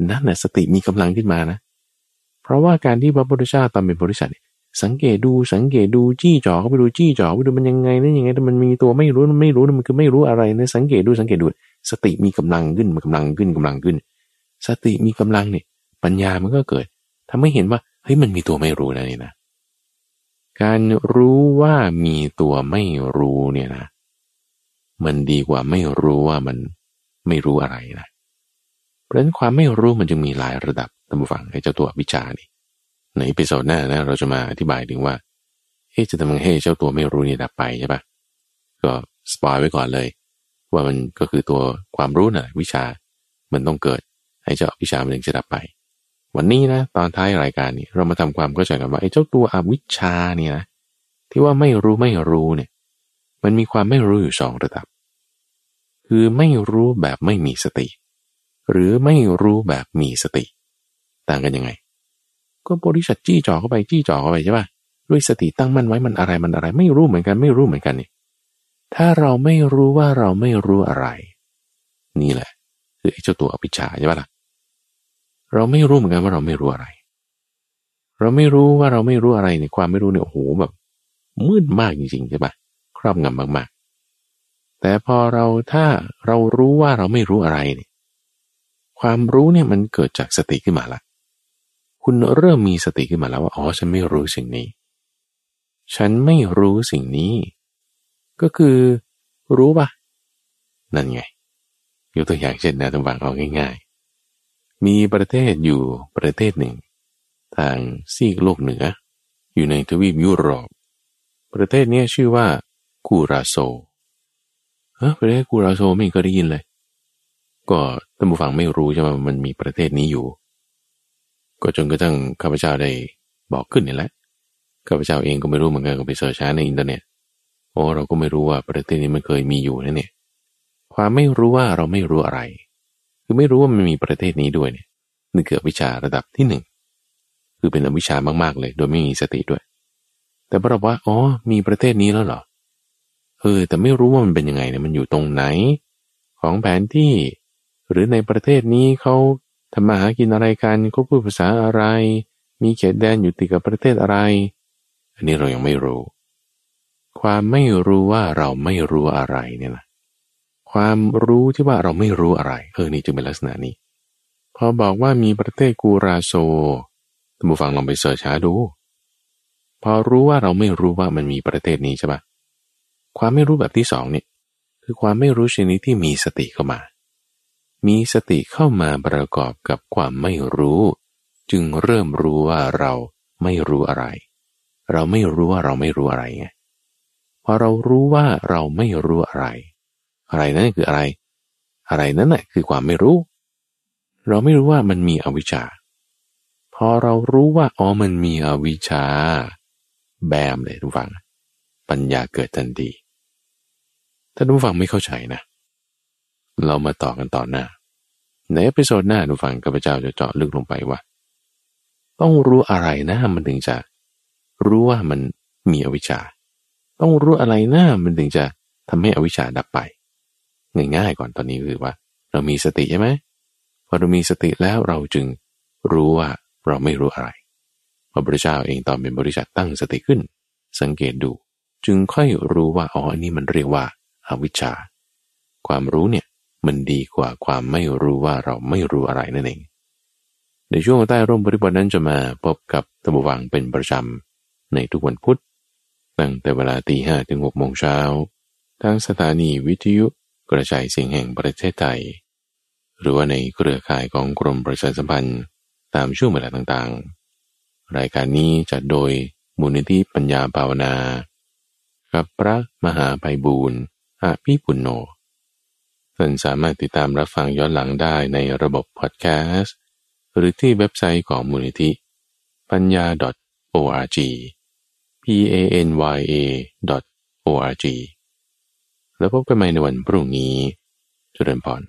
นั่นแหละสติมีกำลังขึ้นมานะ เพราะว่าการที่พระพุทธเจ้าตอนเป็นบริษัทนี่ สังเกตดูสังเกตดูจี้จ่อเขาไปดูจี้จ่อไปดูมันยังไงนั่นยังไงแต่มันมีตัวไม่รู้มันไม่รู้มันคือไม่รู้อะไรนะสังเกตดูสังเกตดู สติมีกำลังขึ้นมันกำลังขึ้นกำลังขึ้น สติมีกำลังเนี่ย ปัญญามันก็เกิดทำให้เห็นว่าเฮ้ยมันมีตัวไม่รู้นะนี่นะการรู้ว่ามีตัวไม่รู้เนี่ยนะ มันดีกว่าไม่รู้ว่ามันไม่รู้อะไรนะเพราะฉะนั้นความไม่รู้มันจึงมีหลายระดับท่านผู้ฟังให้เจ้าตัวอวิชชานี่ ใน episode หน้านะเราจะมาอธิบายถึงว่าเฮ้จะทำไงให้เจ้าตัวไม่รู้นี่ดับไปใช่ปะก็ spoil ไว้ก่อนเลย ว่ามันก็คือตัวความรู้นะ่ะวิชามันต้องเกิดให้เจ้าอวิชชามันถึงจะดับไป วันนี้นะตอนท้ายรายการนี้เรามาทำความเข้าใจกันว่าไอ้เจ้าตัวอวิชชาเนี่ยนะที่ว่าไม่รู้ไม่รู้เนี่ย มันมีความไม่รู้อยู่สองระดับ คือไม่รู้แบบไม่มีสติ หรือไม่รู้แบบมีสติ ต่างกันยังไง ก็บริษัทจี้จ่อเข้าไปจี้จ่อเข้าไปใช่ป่ะด้วยสติตั้งมั่นไว้มันอะไรมันอะไร ไม่รู้เหมือนกัน ไม่รู้เหมือนกันนี่ถ้าเราไม่รู้ว่าเราไม่รู้อะไร นี่แหละ คือไอ้เจ้าตัวอภิชาใช่ป่ะล่ะเราไม่รู้เหมือนกันว่าเราไม่รู้อะไร เราไม่รู้ว่าเราไม่รู้อะไรในความไม่รู้เนี่ยโอ้โหแบบมืดมากจริงๆใช่ปะครอบงำมาก ๆ แต่พอเราถ้าเรารู้ว่าเราไม่รู้อะไรเนี่ยความรู้เนี่ยมันเกิดจากสติขึ้นมาละ คุณเริ่มมีสติขึ้นมาแล้วว่า อ๋อ ฉันไม่รู้สิ่งนี้ ฉันไม่รู้สิ่งนี้ ก็คือรู้ปะนั่นไง ยกตัวอย่างเช่นนะทุกฝังเอาง่าย ๆ มีประเทศอยู่ประเทศหนึ่ง ทางซีกโลกเหนือ อยู่ในทวีปยุโรป ประเทศนี้ชื่อว่ากูราโซเออประเทศกูราโซไม่เคยได้ยินเลย ก็ท่านผู้ฟังไม่รู้ใช่ไหมมันมีประเทศนี้อยู่ ก็จนกระทั่งข้าพเจ้าได้บอกขึ้นนี่แหละข้าพเจ้าเองก็ไม่รู้เหมือนกันก็ไปเสิร์ชหาในอินเทอร์เน็ตโอ้เราก็ไม่รู้ว่าประเทศนี้มันเคยมีอยู่นะเนี่ยความไม่รู้ว่าเราไม่รู้อะไร คือไม่รู้ว่ามันมีประเทศนี้ด้วยเนี่ยนี่คือวิชาระดับที่หนึ่งคือเป็นอวิชามากๆเลย โดยไม่มีสติด้วย แต่พอเราว่าอ๋อมีประเทศนี้แล้วเหรอเออแต่ไม่รู้ว่ามันเป็นยังไงเนี่ยมันอยู่ตรงไหน ของแผนที่ หรือในประเทศนี้เขา ทำมาหากินอะไรกันเขาพูดภาษาอะไร มีเขตแดนอยู่ติดกับประเทศอะไร อันนี้เรายังไม่รู้ ความไม่รู้ว่าเราไม่รู้อะไรเนี่ยนะความรู้ที่ว่าเราไม่รู้อะไรเออนี่จึงเป็นลักษณะนี้ พอบอกว่ามีประเทศกูราโซท่านผู้ฟังลองไปเสิร์ชหาดู พอรู้ว่าเราไม่รู้ว่ามันมีประเทศนี้ใช่ปะความไม่รู้แบบที่สองเนี่ยคือความไม่รู้ชนิดที่มีสติเข้ามา มีสติเข้ามาประกอบกับความไม่รู้ จึงเริ่มรู้ว่าเราไม่รู้อะไร เราไม่รู้ว่าเราไม่รู้อะไรไงพอเรารู้ว่าเราไม่รู้อะไร อะไรนั่นคืออะไร อะไรนั้นแหละคือความไม่รู้ เราไม่รู้ว่ามันมีอวิชชา พอเรารู้ว่าอ๋อมันมีอวิชชา bam เลยผู้ฟัง ปัญญาเกิดทันทีถ้าผู้ฟังไม่เข้าใจนะ เรามาต่อกันต่อหน้า ใน episode หน้าผู้ฟังกับข้าพเจ้าจะเจาะลึกลงไปว่า ต้องรู้อะไรนะมันถึงจะ รู้ว่ามันมีอวิชชา ต้องรู้อะไรนะมันถึงจะทำให้อวิชชาดับไป ง่ายๆก่อนตอนนี้คือว่า เรามีสติใช่ไหมพอเรามีสติแล้วเราจึงรู้ว่าเราไม่รู้อะไรพระพุทธเจ้าเองตอนเป็นบริษัทตั้งสติขึ้น สังเกตดู จึงค่อยรู้ว่าอ๋ออันนี้มันเรียกว่าอาวิชชา ความรู้เนี่ย มันดีกว่าความไม่รู้ว่าเราไม่รู้อะไรนั่นเอง ในช่วงใต้ร่มบริบทนั้นจะมาพบกับตบวังเป็นประจำ ในทุกวันพุธ ตั้งแต่เวลาตีห้ถึงหกโมงเช้าทางสถานีวิทยุกระจายเสียงแห่งประเทศไทย หรือว่าในเครือข่ายของกรมประชาสัมพันธ์ตามช่วงเวลาต่างๆ รายการนี้จัดโดยมูลนิธิปัญญาภาวนา กับพระมหาไพบูรณ์อาภิปุณโญ ท่านสามารถติดตามรับฟังย้อนหลังได้ในระบบพอดแคสต์ หรือที่เว็บไซต์ของมูลนิธิปัญญา .org p a n y a .org แล้วพบกันใหม่ในวันพรุ่งนี้จุเรินพร